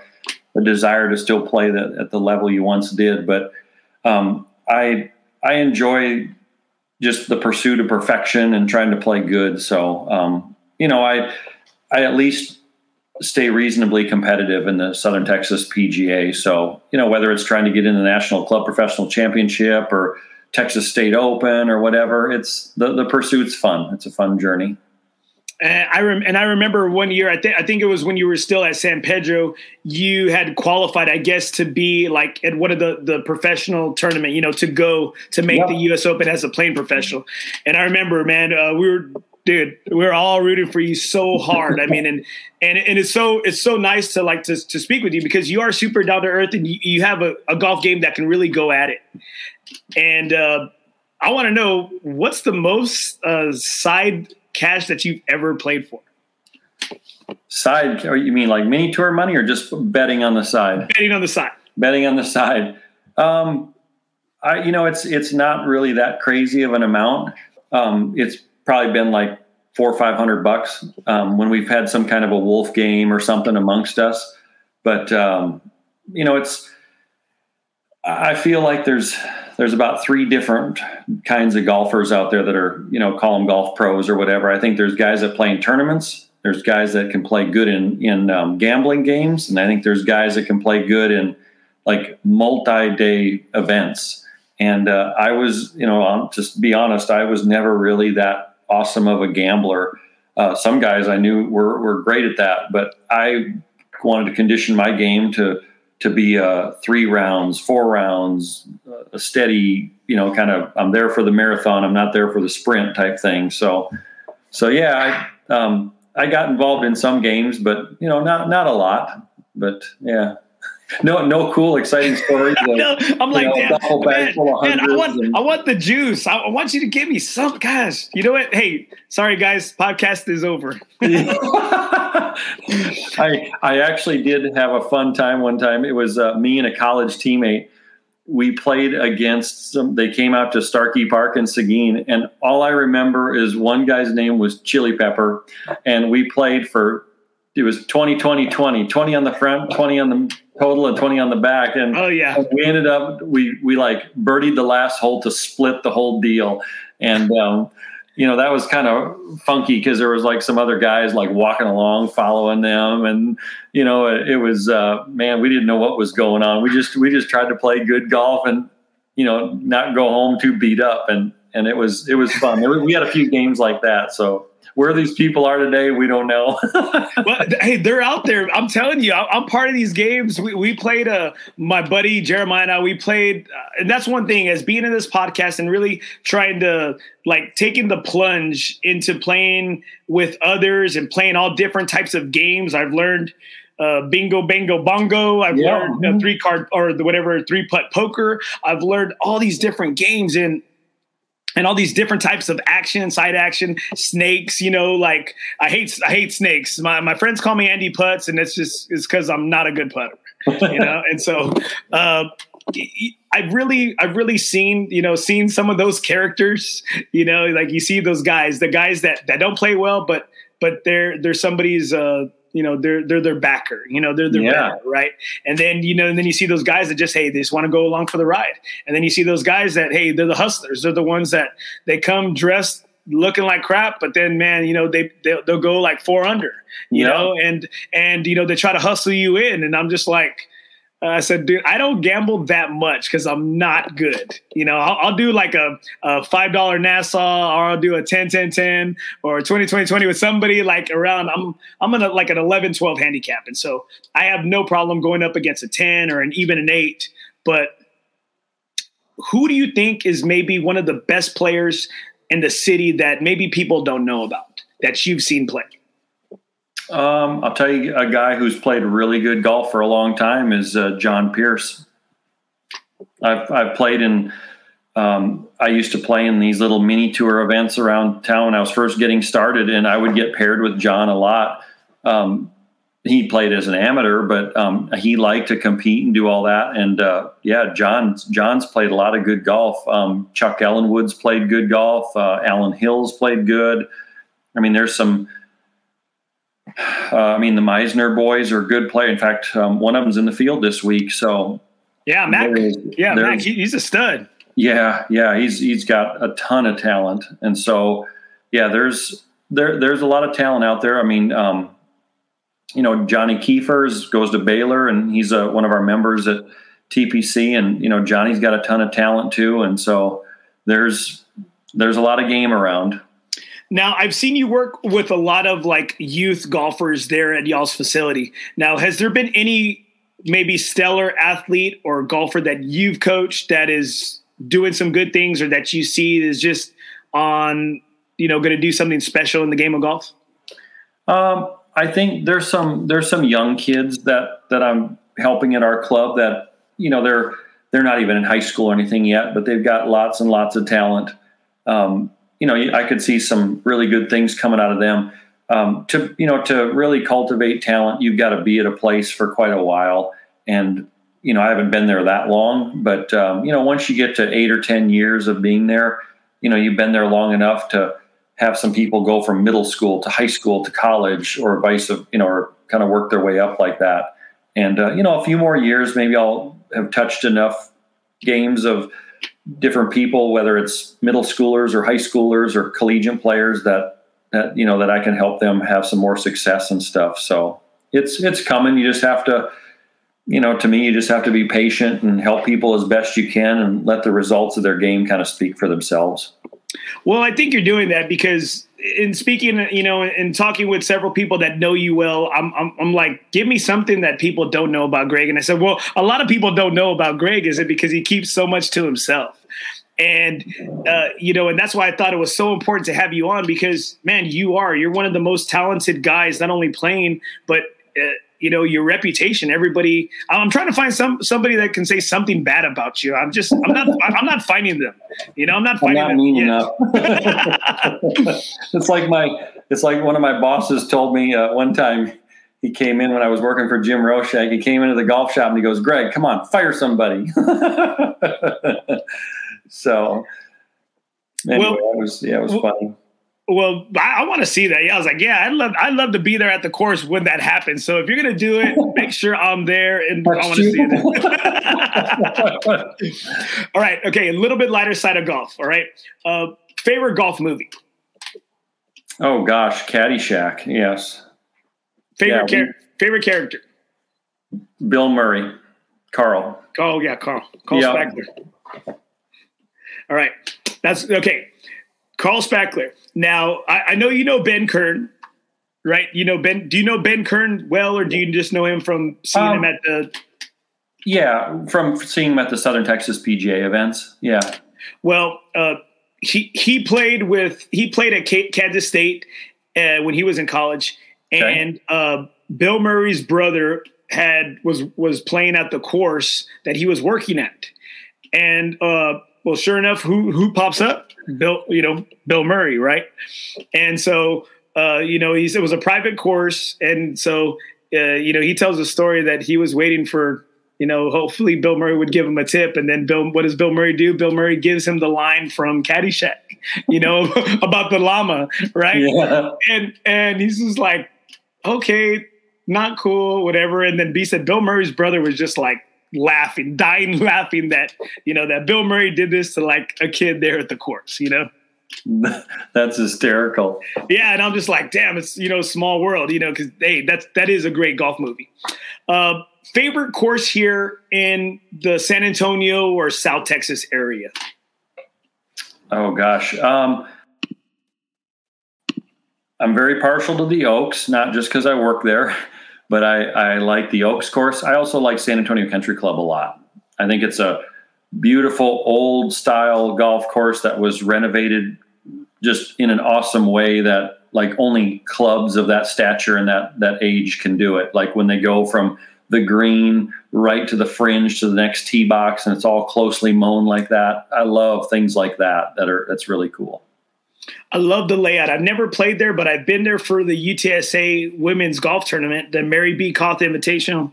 a desire to still play that at the level you once did. But um, I I enjoy just the pursuit of perfection and trying to play good. So um, you know, I I at least stay reasonably competitive in the Southern Texas PGA. So, you know, whether it's trying to get in the National Club Professional Championship or Texas State Open or whatever, it's the, the pursuit's fun. It's a fun journey. And I rem- and I remember one year. I think I think it was when you were still at San Pedro. You had qualified, I guess, to be like at one of the the professional tournament. You know, to go to make yep. the U.S. Open as a playing professional. And I remember, man, uh, we were dude, we're all rooting for you so hard. I mean, and and and it's so it's so nice to like to to speak with you because you are super down to earth and you, you have a, a, golf game that can really go at it. And uh, I want to know what's the most uh, side cash that you've ever played for. Side, or you mean like mini tour money, or just betting on the side? Betting on the side. Betting on the side. Um, I, you know, it's it's not really that crazy of an amount. Um, it's probably been like four or five hundred bucks um, when we've had some kind of a wolf game or something amongst us. But um, you know, it's I feel like there's there's about three different kinds of golfers out there that are you know call them golf pros or whatever. I think there's guys that play in tournaments. There's guys that can play good in in um, gambling games, and I think there's guys that can play good in like multi-day events. And uh, I was, you know, just be honest, I was never really that awesome of a gambler. Uh, some guys I knew were, were great at that, but I wanted to condition my game to to be uh, three rounds, four rounds, a steady, you know, kind of. I'm there for the marathon. I'm not there for the sprint type thing. So, so yeah, I um, I got involved in some games, but you know, not not a lot. But yeah no, no cool, exciting stories. Like, no, I'm like, know, damn, man, man I want, and, I want the juice. I, I, want you to give me some. Gosh, you know what? Hey, sorry guys, podcast is over. I, I actually did have a fun time one time. It was uh, me and a college teammate. We played against some. They came out to Starcke Park in Seguin, and all I remember is one guy's name was Chili Pepper, and we played for it was 20 20 20 20 on the front 20 on the total and 20 on the back and oh yeah. we ended up we we like birdied the last hole to split the whole deal. And um, you know that was kind of funky because there was like some other guys like walking along following them. And you know it, it was uh, man we didn't know what was going on. We just we just tried to play good golf and you know not go home too beat up. And and it was it was fun. we had a few games like that. So where these people are today, we don't know. well, hey, they're out there. I'm telling you, I'm part of these games. We, we played, uh, my buddy Jeremiah and I, we played, uh, and that's one thing as being in this podcast and really trying to like taking the plunge into playing with others and playing all different types of games. I've learned. Uh, bingo, bango, bongo. I've yeah. learned uh, three card or the whatever three putt poker. I've learned all these different games, and and all these different types of action, side action, snakes. You know, like I hate I hate snakes. My my friends call me Andy Putts, and it's just it's because I'm not a good putter. You know, and so uh, I've really I've really seen you know seen some of those characters. You know, like you see those guys, the guys that that don't play well, but but they're they're somebody's. Uh, you know they're they're their backer you know they're their yeah. backer right? And then you know and then you see those guys that just hey they just want to go along for the ride. And then you see those guys that hey they're the hustlers. They're the ones that they come dressed looking like crap but then man you know they they'll, they'll go like four under you yeah. know? And and you know they try to hustle you in. And i'm just like Uh, I said, dude, I don't gamble that much because I'm not good. You know, I'll, I'll do like a, a $5 Nassau or I'll do a 10, 10, 10 or 20, 20, 20 with somebody like around, I'm, I'm in a, like an 11, 12 handicap. And so I have no problem going up against a 10 or an even an eight. But who do you think is maybe one of the best players in the city that maybe people don't know about that you've seen play? Um, I'll tell you a guy who's played really good golf for a long time is uh, John Pierce. I've I've played in. Um, I used to play in these little mini tour events around town when I was first getting started, and I would get paired with John a lot. Um, he played as an amateur, but um, he liked to compete and do all that. And uh, yeah, John John's played a lot of good golf. Um, Chuck Ellenwood's played good golf. Uh, Alan Hills played good. I mean, there's some uh, I mean, the Meissner boys are good play. In fact, um, one of them's in the field this week. So yeah, Mac. Yeah, Mac. He's a stud. Yeah, yeah. He's he's got a ton of talent, and so yeah, there's there there's a lot of talent out there. I mean, um, you know, Johnny Kiefers goes to Baylor, and he's a, one of our members at TPC, and you know, Johnny's got a ton of talent too, and so there's there's a lot of game around. Now, I've seen you work with a lot of like youth golfers there at y'all's facility. Now, has there been any maybe stellar athlete or golfer that you've coached that is doing some good things or that you see is just on, you know, going to do something special in the game of golf? Um, I think there's some there's some young kids that that I'm helping at our club that you know they're they're not even in high school or anything yet, but they've got lots and lots of talent. Um, you know, I could see some really good things coming out of them. Um, to you know, to really cultivate talent, you've got to be at a place for quite a while. And you know, I haven't been there that long, but um, you know, once you get to eight or ten years of being there, you know, you've been there long enough to have some people go from middle school to high school to college, or vice of you know, or kind of work their way up like that. And uh, you know, a few more years, maybe I'll have touched enough games of different people, whether it's middle schoolers or high schoolers or collegiate players that that you know that I can help them have some more success and stuff. So it's it's coming. You just have to, you know, to me, you just have to be patient and help people as best you can, and let the results of their game kind of speak for themselves. Well, I think you're doing that because in speaking, you know, and talking with several people that know you well, I'm, I'm, I'm like, give me something that people don't know about Greg. And I said, well, a lot of people don't know about Greg. Is it because he keeps so much to himself? And, uh, you know, and that's why I thought it was so important to have you on because, man, you are, you're one of the most talented guys, not only playing, but, uh, you know your reputation everybody i'm trying to find some somebody that can say something bad about you. I'm just i'm not i'm not finding them. You know i'm not finding I'm not mean enough. It's like my it's like one of my bosses told me uh, one time he came in when i was working for jim roshak he came into the golf shop and he goes greg come on fire somebody. So anyway, well, it was yeah it was well, funny well, I, I want to see that. Yeah, I was like, yeah, I'd love, I'd love to be there at the course when that happens. So if you're gonna do it, make sure I'm there, and That's I want to see it. all right, okay, a little bit lighter side of golf. All right, uh, favorite golf movie? Oh gosh, Caddyshack. Yes. Favorite yeah, char- favorite character? Bill Murray, Carl. Oh yeah, Carl. Carl yep. Spector. All right. That's okay. Carl Spackler. Now I, I know you know Ben Kern, right? You know Ben. Do you know Ben Kern well, or do you just know him from seeing um, him at the? Yeah, from seeing him at the Southern Texas PGA events. Yeah. Well, uh, he he played with he played at Kansas State uh, when he was in college, okay. and uh, Bill Murray's brother had was was playing at the course that he was working at, and uh, well, sure enough, who who pops up? Bill, you know, Bill Murray, right? And so, uh, you know, he it was a private course, and so, uh, you know, he tells a story that he was waiting for, you know, hopefully Bill Murray would give him a tip, and then Bill, what does Bill Murray do? Bill Murray gives him the line from Caddyshack, you know, about the llama, right? Yeah. And and he's just like, okay, not cool, whatever. And then B said Bill Murray's brother was just like laughing, dying laughing that, you know, that Bill Murray did this to like a kid there at the course, you know? That's hysterical. Yeah, and I'm just like, damn, it's you know, small world, you know, because hey, that's that is a great golf movie. Uh, favorite course here in the San Antonio or South Texas area? Oh gosh, um, I'm very partial to the Oaks, not just because I work there but I, I like the Oaks course. I also like San Antonio Country Club a lot. I think it's a beautiful old style golf course that was renovated just in an awesome way that like only clubs of that stature and that that age can do it. Like when they go from the green right to the fringe to the next tee box and it's all closely mown like that. I love things like that that are that's really cool. I love the layout. I've never played there, but I've been there for the UTSA women's golf tournament, the Mary B. Koth Invitational,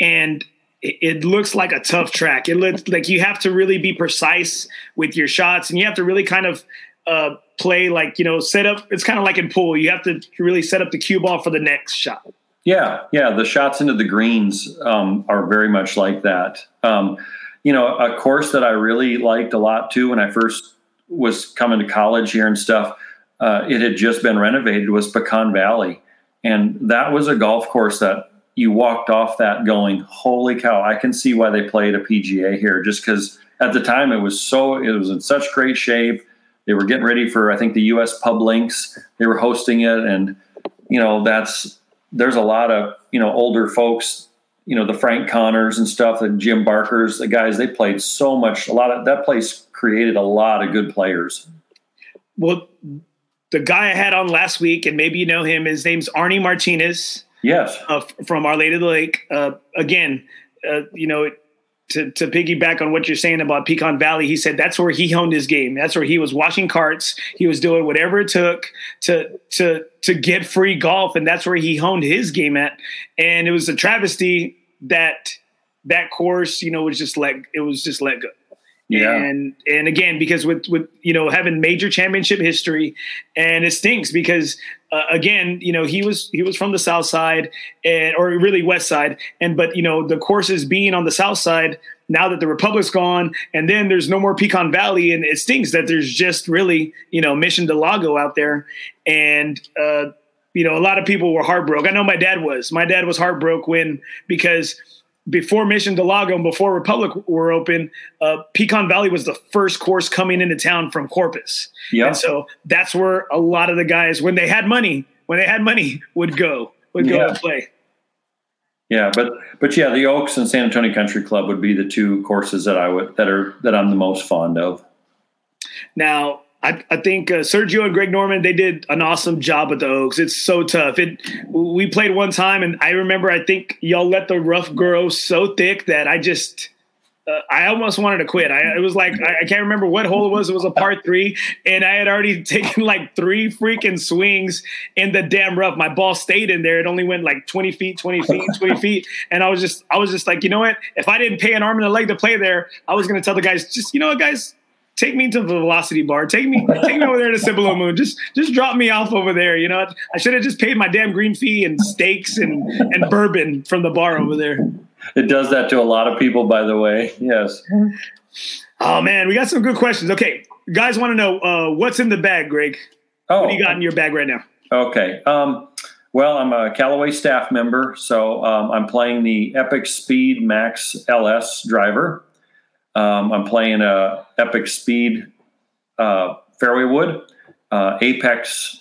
and it, looks like a tough track. It looks like you have to really be precise with your shots, and you have to really kind of uh, play like you know set up. It's kind of like in pool. You have to really set up the cue ball for the next shot. Yeah, yeah. The shots into the greens um, are very much like that. Um, you know, a course that I really liked a lot too when I first was coming to college here and stuff, uh, it had just been renovated was Pecan Valley, and that was a golf course that you walked off that going, holy cow! I can see why they played a PGA here, just because at the time it was so it was in such great shape. They were getting ready for I think the U.S. Pub Links. They were hosting it, and you know that's there's a lot of you know older folks you know the Frank Connors and stuff, the Jim Barkers, the guys they played so much. A lot of that place created a lot of good players. Well, the guy I had on last week, and maybe you know him. His name's Arnie Martinez. Yes, uh, from Our Lady of the Lake. Uh, again, uh, you know, to to piggyback on what you're saying about Pecan Valley, he said that's where he honed his game. That's where he was washing carts. He was doing whatever it took to to to get free golf, and that's where he honed his game at. And it was a travesty that that course, you know, was just let it was just let go. Yeah. And and again, because with with you know having major championship history, and it stinks because uh, again, you know he was he was from the south side and or really west side, and but you know the courses being on the south side now that the republic's gone, and then there's no more Pecan Valley, and it stinks that there's just really you know Mission del Lago out there, and uh, you know a lot of people were heartbroken. I know my dad was. My dad was heartbroken when because before Mission del Lago and before Republic were open, uh, Pecan Valley was the first course coming into town from Corpus. Yeah. And so that's where a lot of the guys, when they had money, when they had money, would go, would go yeah. and play. Yeah, but but yeah, the Oaks and San Antonio Country Club would be the two courses that I would that are that I'm the most fond of. Now, I, I think uh, Sergio and Greg Norman they did an awesome job at the Oaks. It's so tough. It we played one time, and I remember I think y'all let the rough grow so thick that I just uh, I almost wanted to quit. I it was like I, I, can't remember what hole it was. It was a part three, and I had already taken like three freaking swings in the damn rough. My ball stayed in there. It only went like twenty feet, twenty feet, twenty feet, and I was just I was just like, you know what? If I didn't pay an arm and a leg to play there, I was going to tell the guys, just you know what, guys, take me to the velocity bar. Take me, take me over there to Cibolo Moon. Just, just drop me off over there. You know, I should have just paid my damn green fee and steaks and and bourbon from the bar over there. It does that to a lot of people, by the way. Yes. Oh man, we got some good questions. Okay, guys, want to know uh, what's in the bag, Greg? Oh, what do you got in your bag right now? Okay. Um, well, I'm a Callaway staff member, so um, I'm playing the Epic Speed Max LS driver. Um, I'm playing a Epic Speed uh, fairway wood, uh, Apex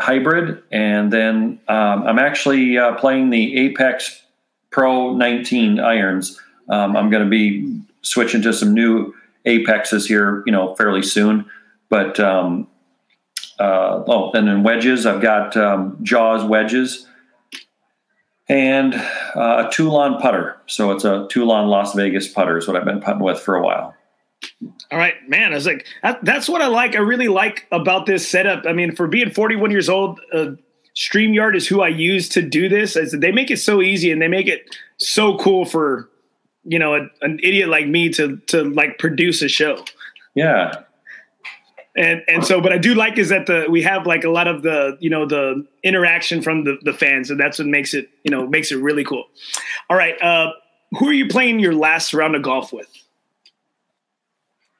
hybrid, and then um, I'm actually uh, playing the Apex Pro 19 irons. Um, I'm going to be switching to some new Apexes here, you know, fairly soon. But um, uh, oh, and then wedges. I've got um, Jaws wedges and uh, a Toulon putter. So it's a Toulon Las Vegas putter is what I've been putting with for a while. All right, man. I was like, that, that's what I like. I really like about this setup. I mean, for being 41 years old, uh, StreamYard is who I use to do this. I said, they make it so easy and they make it so cool for, you know, a, an idiot like me to to like produce a show. Yeah. And and so, but I do like is that the we have like a lot of the you know the interaction from the the fans, and that's what makes it you know makes it really cool. All right, uh, who are you playing your last round of golf with?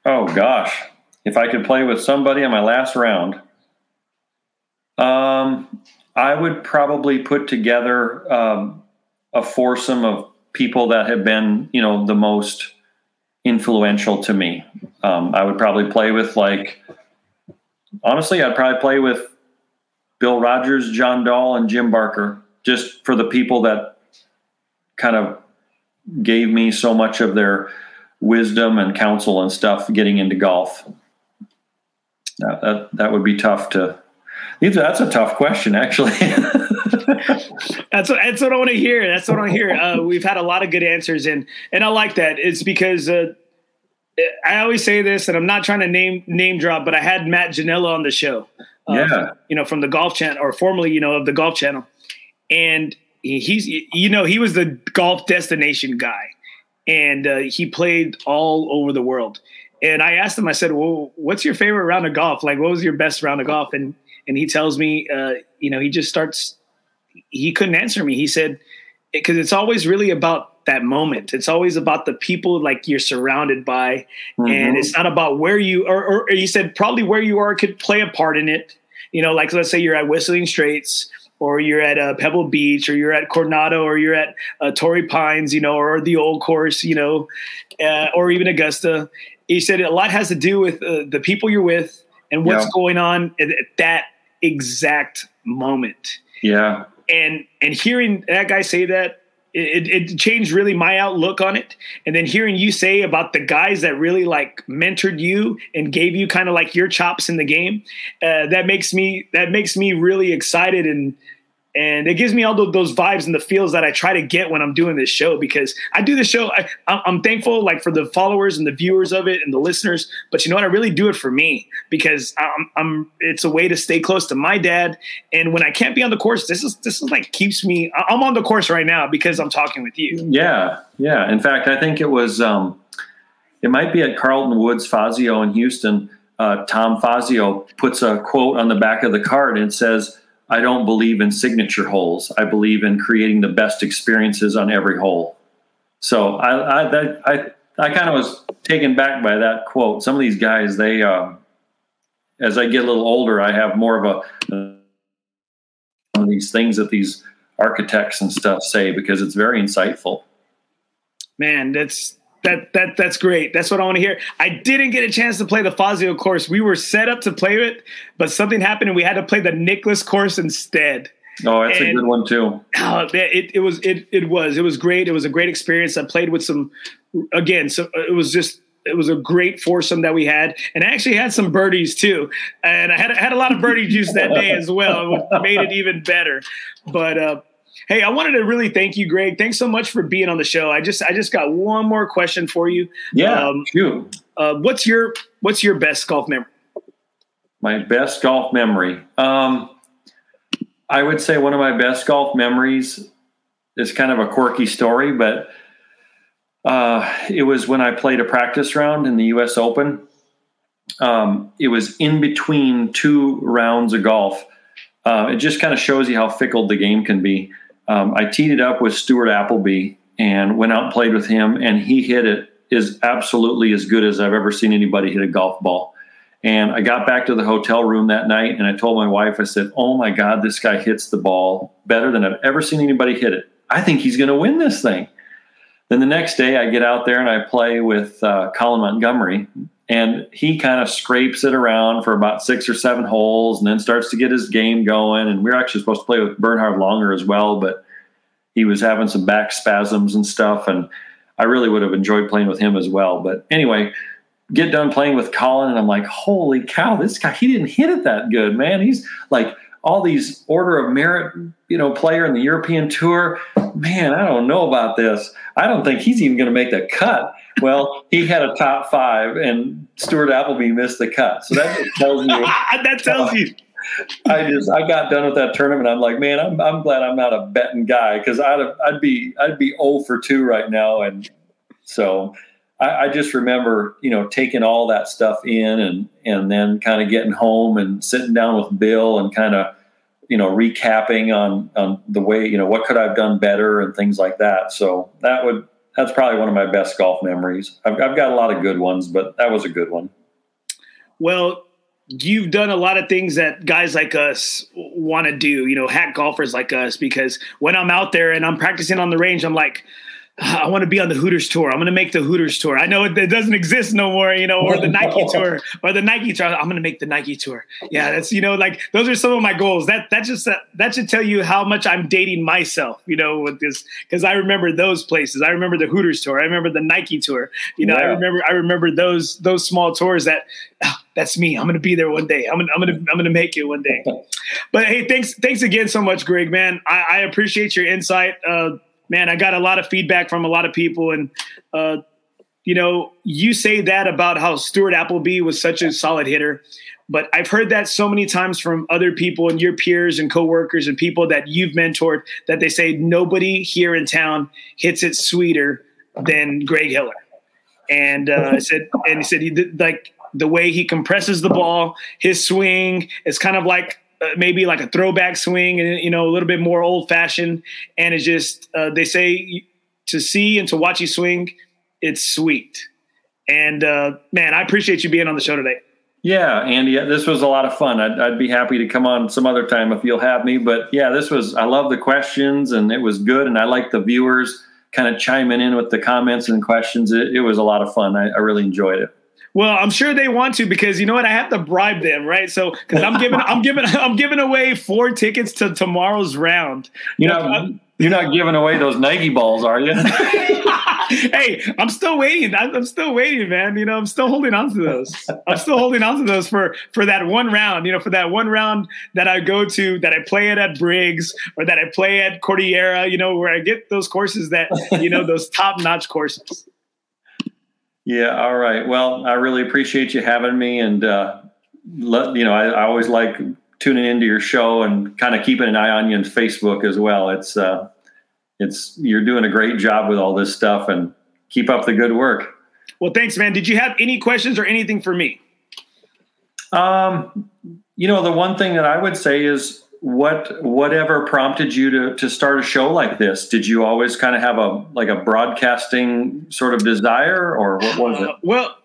Oh gosh, if I could play with somebody on my last round, um, I would probably put together um, a foursome of people that have been, you know, the most influential to me. Um, I would probably play with like, honestly, I'd probably play with Bill Rogers, John Dahl, and Jim Barker, just for the people that kind of gave me so much of their wisdom and counsel and stuff getting into golf. That that, that would be tough to. That's a tough question, actually. that's what that's what I want to hear. That's what I want to hear. Uh, we've had a lot of good answers, and and I like that. It's because uh, I always say this, and I'm not trying to name name drop, but I had Matt Ginella on the show. Uh, yeah, you know, from the Golf Channel, or formerly, you know, of the Golf Channel, and he's you know he was the golf destination guy and uh, he played all over the world. And I asked him, I said, "Well, what's your favorite round of golf? Like, what was your best round of golf?" And and he tells me, uh, you know, he just starts. He couldn't answer me. He said, because it's always really about that moment. It's always about the people like you're surrounded by, mm-hmm. and it's not about where you. Or, or, or he said probably where you are could play a part in it. You know, like let's say you're at Whistling Straits or you're at uh, Pebble Beach, or you're at Coronado, or you're at uh, Torrey Pines, you know, or the old course, you know, uh, or even Augusta. He said a lot has to do with uh, the people you're with and what's yeah. going on at, that exact moment. Yeah. And and hearing that guy say that it, it, changed really my outlook on it. And then hearing you say about the guys that really like mentored you and gave you kind of like your chops in the game, uh, that makes me that makes me really excited and and it gives me all those vibes and the feels that I try to get when I'm doing this show because I do the show. I, am thankful like for the followers and the viewers of it and the listeners, but you know what? I really do it for me because I'm, I'm, It's a way to stay close to my dad, and when I can't be on the course, this is this is like keeps me. I'm on the course right now because I'm talking with you. Yeah, yeah. In fact, I think it was. Um, it might be at Carlton Woods Fazio in Houston. Uh, Tom Fazio puts a quote on the back of the card and says I don't believe in signature holes. I believe in creating the best experiences on every hole. So I I that, I, I kind of was taken back by that quote. Some of these guys, they uh, as I get a little older, I have more of a these things that these architects and stuff say because it's very insightful. Man, that's that that that's great. That's what I want to hear. I didn't get a chance to play the Fazio course. We were set up to play it, but something happened and we had to play the Nicklaus course instead. Oh, that's and, a good one too. Oh, it, it was it it was it was great. It was a great experience. I played with some again. So it was just it was a great foursome that we had, and I actually had some birdies too. And I had had a lot of birdie juice that day as well. It made it even better. But uh, Hey, I wanted to really thank you, Greg. Thanks so much for being on the show. I just I just got one more question for you. Yeah, um, uh, what's your what's your best golf memory? My best golf memory. Um, I would say one of my best golf memories is kind of a quirky story, but uh, it was when I played a practice round in the U.S. Open. Um, it was in between two rounds of golf. Uh, it just kind of shows you how fickle the game can be um, I teed it up with Stuart Appleby and went out and played with him, and he hit it is absolutely as good as I've ever seen anybody hit a golf ball. And I got back to the hotel room that night and I told my wife, I said, Oh my God, this guy hits the ball better than I've ever seen anybody hit it. I think he's going to win this thing. Then the next day I get out there and I play with uh, Colin Montgomerie and he kind of scrapes it around for about six or seven holes and then starts to get his game going. And we are actually supposed to play with Bernhard Langer as well, but he was having some back spasms and stuff. And I really would have enjoyed playing with him as well. But anyway, get done playing with colin and I'm like, holy cow, this guy, he didn't hit it that good, man. He's like all these order of merit, you know, player in the European tour. Man, I don't know about this. I don't think he's even going to make the cut. Well, he had a top five, and Stuart Appleby missed the cut. So that tells you. that tells you. I just I got done with that tournament. I'm like, man, I'm I'm glad I'm not a betting guy because I'd I'd be I'd be 0 for two right now, and so I, I, just remember, you know, taking all that stuff in and and then kind of getting home and sitting down with Bill and kind of, you know, recapping on on the way, you know, what could I've done better and things like that. So that would that's probably one of my best golf memories. I've, I've got a lot of good ones, but that was a good one. Well, you've done a lot of things that guys like us want to do, you know, hack golfers like us, because when I'm out there and I'm practicing on the range, I'm like, I want to be on the Hooters tour. I'm going to make the Hooters tour. I know it, it, doesn't exist no more, you know, or the Nike tour or the Nike tour. I'm going to make the Nike tour. Yeah, that's you know, like those are some of my goals. That that just uh, that should tell you how much I'm dating myself, you know, with this because I remember those places. I remember the Hooters tour. I remember the Nike tour. You know, yeah. I remember I remember those those small tours that. Oh, that's me. I'm gonna be there one day. I'm gonna I'm gonna I'm gonna make it one day. But hey, thanks thanks again so much, Greg. Man, I, I appreciate your insight. Uh, man, I got a lot of feedback from a lot of people, and uh, you know, you say that about how Stuart Appleby was such a solid hitter, but I've heard that so many times from other people and your peers and coworkers and people that you've mentored that they say nobody here in town hits it sweeter than Greg Hiller, and uh, I said, and he said he did, like the way he compresses the ball, his swing is kind of like uh, maybe like a throwback swing and you know a little bit more old fashioned and it's just uh, they say to see and to watch you swing it's sweet. And uh, man i appreciate you being on the show today. Yeah andy this was a lot of fun. I'd, I'd, be happy to come on some other time if you'll have me. But yeah this was i love the questions and it was good. And i like the viewers kind of chiming in with the comments and questions. It, it was a lot of fun. I, I really enjoyed it well, I'm sure they want to because you know what? I have to bribe them, right? So because I'm giving, I'm giving, I'm giving away four tickets to tomorrow's round. You know, uh, you're not giving away those Nike balls, are you? hey, I'm still waiting. I'm still waiting, man. You know, I'm still holding on to those. I'm still holding on to those for for that one round. You know, for that one round that I go to, that I play it at Briggs or that I play at Cordillera. You know, where I get those courses that you know those top notch courses. Yeah. All right. Well, I really appreciate you having me, and uh, let, you know, I, I, always like tuning into your show and kind of keeping an eye on you on Facebook as well. It's uh, it's you're doing a great job with all this stuff, and keep up the good work. Well, thanks, man. Did you have any questions or anything for me? Um, you know, the one thing that I would say is what whatever prompted you to to start a show like this? Did you always kind of have a like a broadcasting sort of desire or what was it? Uh, well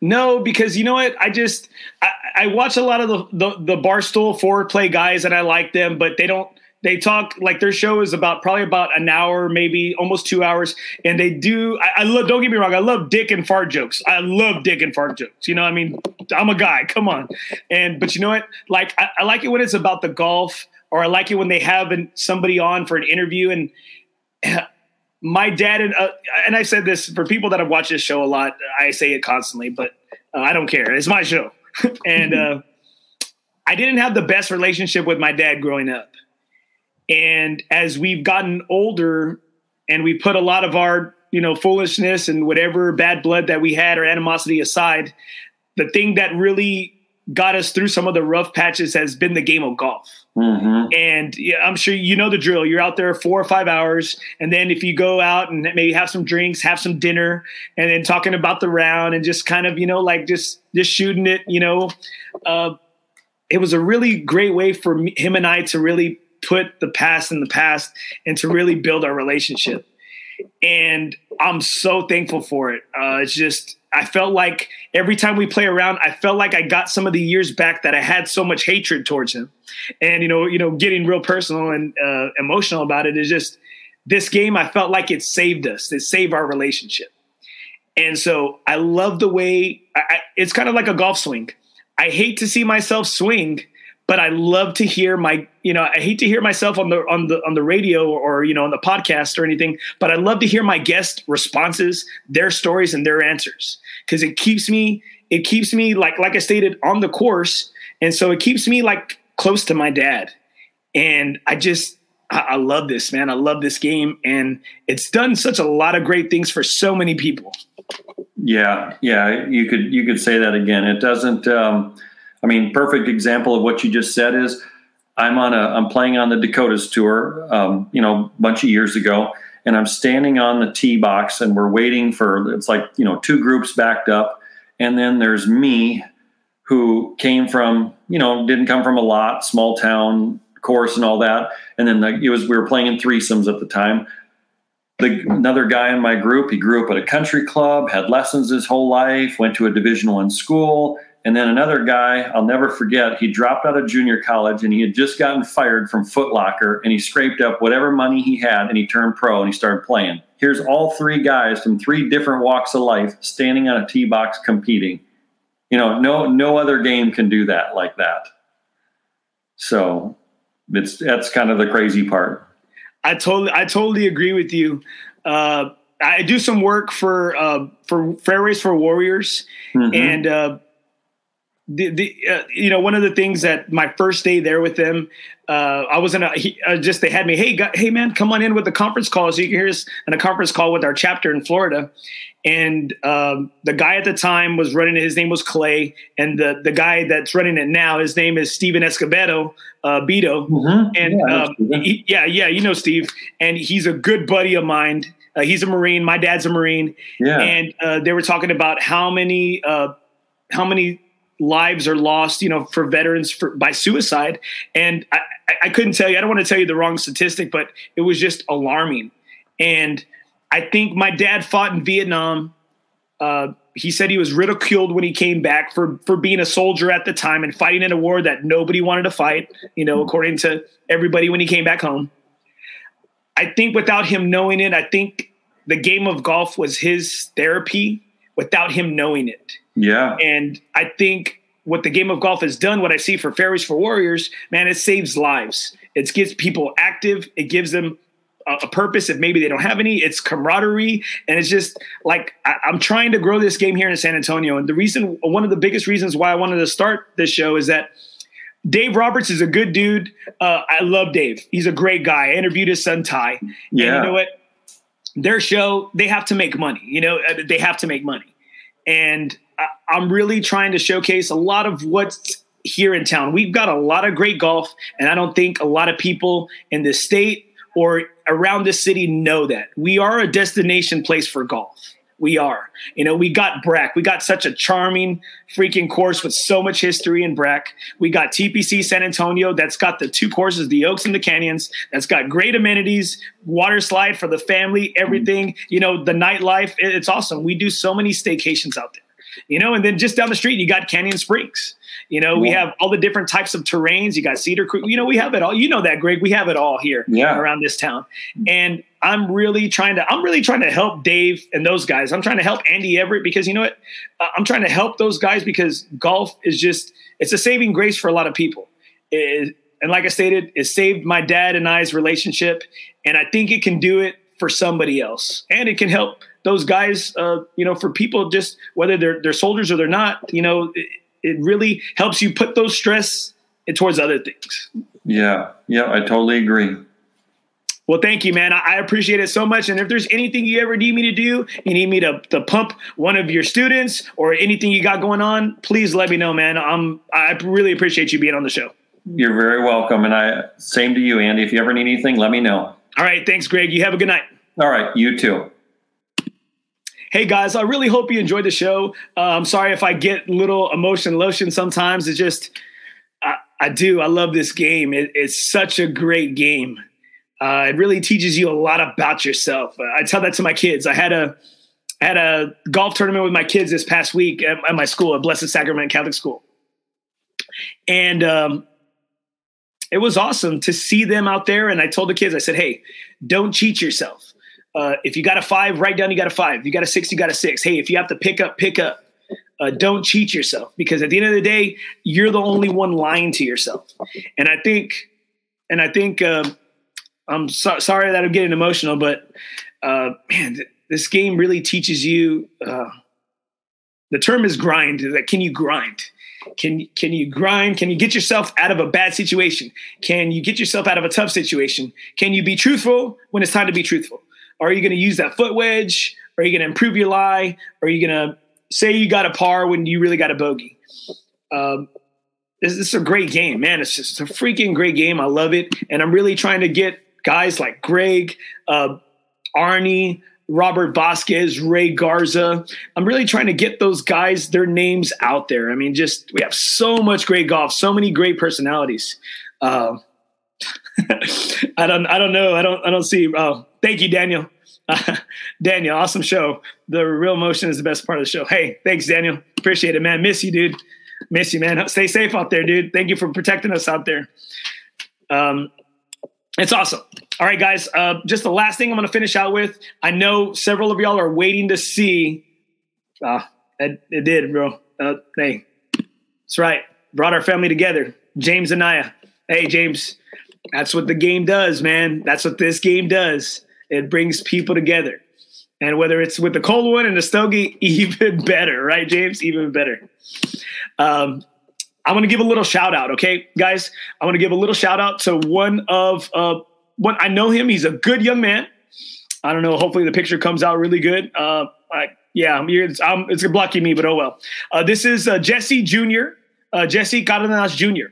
no because you know what? I just i, I watch a lot of the, the the barstool forward play guys and i like them but they don't they talk like their show is about probably about an hour, maybe almost two hours, and they do. I, I, love. Don't get me wrong. I love dick and fart jokes. I love dick and fart jokes. You know, I mean, I'm a guy. Come on, and but you know what? Like, I, I like it when it's about the golf, or I like it when they have an, somebody on for an interview and. my dad and uh, and I said this for people that have watched this show a lot. I say it constantly, but uh, I don't care. It's my show, and uh, I didn't have the best relationship with my dad growing up. And as we've gotten older and we put a lot of our, you know, foolishness and whatever bad blood that we had or animosity aside, the thing that really got us through some of the rough patches has been the game of golf. Mm-hmm. And yeah, I'm sure you know the drill. You're out there four or five hours, and then if you go out and maybe have some drinks, have some dinner, and then talking about the round and just kind of you know like just just shooting it. You know, uh, it was a really great way for me, him and I to really put the past in the past and to really build our relationship. And I'm so thankful for it. Uh, it's just, I felt like every time we play around, I felt like I got some of the years back that I had so much hatred towards him. And, you know, you know, getting real personal and uh, emotional about it is just this game. I felt like it saved us. It saved our relationship. And so I love the way I, I, it's kind of like a golf swing. I hate to see myself swing, but I love to hear my, you know, I hate to hear myself on the on the on the radio or you know on the podcast or anything, but I love to hear my guest responses, their stories and their answers because it keeps me it keeps me like like I stated on the course, and so it keeps me like close to my dad, and I just I, I love this man. I love this game, and it's done such a lot of great things for so many people. Yeah, yeah, you could you could say that again. It doesn't. Um, I mean, perfect example of what you just said is I'm on a I'm playing on the Dakotas tour. Um, you know, a bunch of years ago, and I'm standing on the tee box, and we're waiting for it's like you know two groups backed up, and then there's me, who came from you know didn't come from a lot, small town course and all that, and then the, it was we were playing in threesomes at the time the, another guy in my group he grew up at a country club had lessons his whole life went to a division one school and then another guy i'll never forget he dropped out of junior college and he had just gotten fired from footlocker and he scraped up whatever money he had and he turned pro and he started playing here's all three guys from three different walks of life standing on a tee box competing you know no no other game can do that like that so it's that's kind of the crazy part I totally, I totally agree with you. Uh, I do some work for uh, for Fairways for Warriors, mm-hmm. and uh, the, the uh, you know one of the things that my first day there with them, uh, I was in a he, uh, just they had me hey hey man come on in with the conference call so you can hear us in a conference call with our chapter in Florida, and um, the guy at the time was running it. His name was Clay, and the the guy that's running it now, his name is Steven Escobedo, uh, Beto, mm-hmm. and yeah, um, he, yeah, yeah, you know Steve, and he's a good buddy of mine. Uh, he's a Marine. My dad's a Marine. Yeah. And uh, they were talking about how many uh, how many lives are lost, you know, for veterans for, by suicide. And I, I couldn't tell you. I don't want to tell you the wrong statistic, but it was just alarming. And I think my dad fought in Vietnam. Uh, he said he was ridiculed when he came back for for being a soldier at the time and fighting in a war that nobody wanted to fight. You know, according to everybody when he came back home. I think without him knowing it, I think the game of golf was his therapy without him knowing it. Yeah. And I think what the game of golf has done, what I see for Fairways for Warriors, man, it saves lives. It gets people active. It gives them a, purpose if maybe they don't have any. It's camaraderie, and it's just like I, am trying to grow this game here in San Antonio. And the reason, one of the biggest reasons why I wanted to start this show is that Dave Roberts is a good dude. Uh, I love Dave. He's a great guy. I interviewed his son Ty. Yeah. And you know what? Their show, they have to make money. You know, uh, they have to make money. And I'm really trying to showcase a lot of what's here in town. We've got a lot of great golf, and I don't think a lot of people in the state or around the city know that. We are a destination place for golf. We are. You know, we got Brack. We got such a charming freaking course with so much history in Brack. We got TPC San Antonio that's got the two courses, the Oaks and the Canyons, that's got great amenities, water slide for the family, everything. You know, the nightlife. It's awesome. We do so many staycations out there. You know, and then just down the street, you got Canyon Springs. You know, yeah. we have all the different types of terrains. You got Cedar Creek. You know, we have it all. You know that, Greg. We have it all here yeah. around this town. And I'm really trying to. I'm really trying to help Dave and those guys. I'm trying to help Andy Everett because you know what? I'm trying to help those guys because golf is just it's a saving grace for a lot of people. It, and like I stated, it saved my dad and I's relationship, and I think it can do it for somebody else, and it can help those guys. Uh, you know, for people just whether they're they're soldiers or they're not. You know. It, it really helps you put those stress towards other things. Yeah, yeah, I totally agree. Well, thank you, man. I appreciate it so much. And if there's anything you ever need me to do, you need me to, to pump one of your students or anything you got going on, please let me know, man. I'm I really appreciate you being on the show. You're very welcome. And I same to you, Andy. If you ever need anything, let me know. All right. Thanks, Greg. You have a good night. All right. You too. Hey guys, I really hope you enjoyed the show. Uh, I'm sorry if I get little emotion lotion sometimes. It's just, I, I do. I love this game. It, it's such a great game. Uh, it really teaches you a lot about yourself. I tell that to my kids. I had a had a golf tournament with my kids this past week at, at my school, at Blessed Sacrament Catholic School, and um, it was awesome to see them out there. And I told the kids, I said, "Hey, don't cheat yourself. Uh, if you got a five, write down you got a five. If you got a six, you got a six. Hey, if you have to pick up, pick up. Uh, don't cheat yourself because at the end of the day, you're the only one lying to yourself. And I think, and I think, um, I'm so, sorry that I'm getting emotional, but uh, man, th- this game really teaches you. Uh, the term is grind. That can you grind? Can can you grind? Can you get yourself out of a bad situation? Can you get yourself out of a tough situation? Can you be truthful when it's time to be truthful? Are you going to use that foot wedge? Are you going to improve your lie? Are you going to say you got a par when you really got a bogey? Um, this, this is a great game, man. It's just a freaking great game. I love it, and I'm really trying to get guys like Greg, uh, Arnie, Robert Vasquez, Ray Garza. I'm really trying to get those guys, their names out there. I mean, just we have so much great golf, so many great personalities. Uh, I don't, I don't know. I don't, I don't see. Oh, thank you, Daniel. Uh, Daniel, awesome show. The real emotion is the best part of the show. Hey, thanks, Daniel. Appreciate it, man. Miss you, dude. Miss you, man. Stay safe out there, dude. Thank you for protecting us out there. Um, it's awesome. All right, guys. Uh, just the last thing I'm going to finish out with. I know several of y'all are waiting to see. Uh, it, it did, bro. Uh, hey, that's right. Brought our family together. James and Naya. Hey, James. That's what the game does, man. That's what this game does. It brings people together. And whether it's with the cold one and the stogie, even better, right, James? Even better. Um, I want to give a little shout out, okay, guys. I want to give a little shout out to one of uh, one. I know him. He's a good young man. I don't know. Hopefully, the picture comes out really good. Uh, I, yeah, it's, it's blocking me, but oh well. Uh, this is uh, Jesse Jr. Uh, Jesse Cardenas Jr.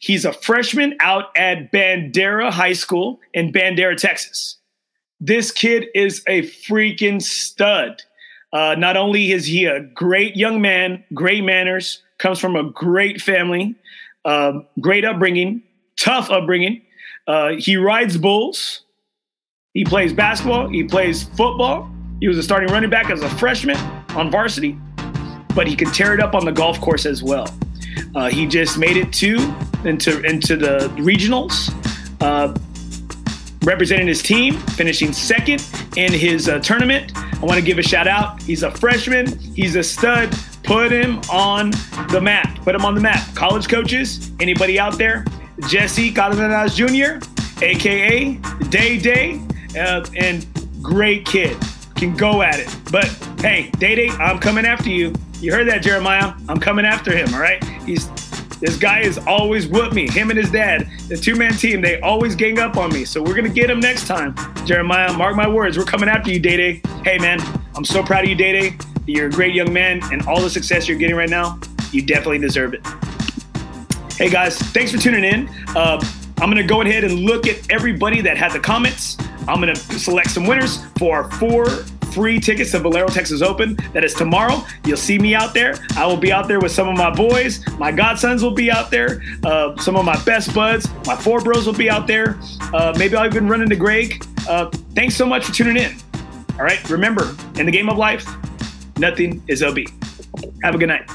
He's a freshman out at Bandera High School in Bandera, Texas. This kid is a freaking stud. Uh, not only is he a great young man, great manners, comes from a great family, uh, great upbringing, tough upbringing. Uh, he rides bulls. He plays basketball. He plays football. He was a starting running back as a freshman on varsity, but he can tear it up on the golf course as well. Uh, he just made it to into into the regionals, uh, representing his team, finishing second in his uh, tournament. I want to give a shout out. He's a freshman. He's a stud. Put him on the map. Put him on the map. College coaches, anybody out there? Jesse Cardenas Jr., aka Day Day, uh, and great kid. Can go at it. But hey, Day Day, I'm coming after you. You heard that, Jeremiah? I'm coming after him. All right. He's this guy is always with me. Him and his dad, the two man team, they always gang up on me. So we're gonna get him next time. Jeremiah, mark my words, we're coming after you, Day Day. Hey man, I'm so proud of you, Day Day. You're a great young man, and all the success you're getting right now, you definitely deserve it. Hey guys, thanks for tuning in. Uh, I'm gonna go ahead and look at everybody that had the comments. I'm gonna select some winners for our four free tickets to Valero Texas Open. That is tomorrow. You'll see me out there. I will be out there with some of my boys. My godsons will be out there. Uh, some of my best buds. My four bros will be out there. Uh, maybe I'll even run into Greg. Uh, thanks so much for tuning in. All right. Remember, in the game of life, nothing is OB. Have a good night.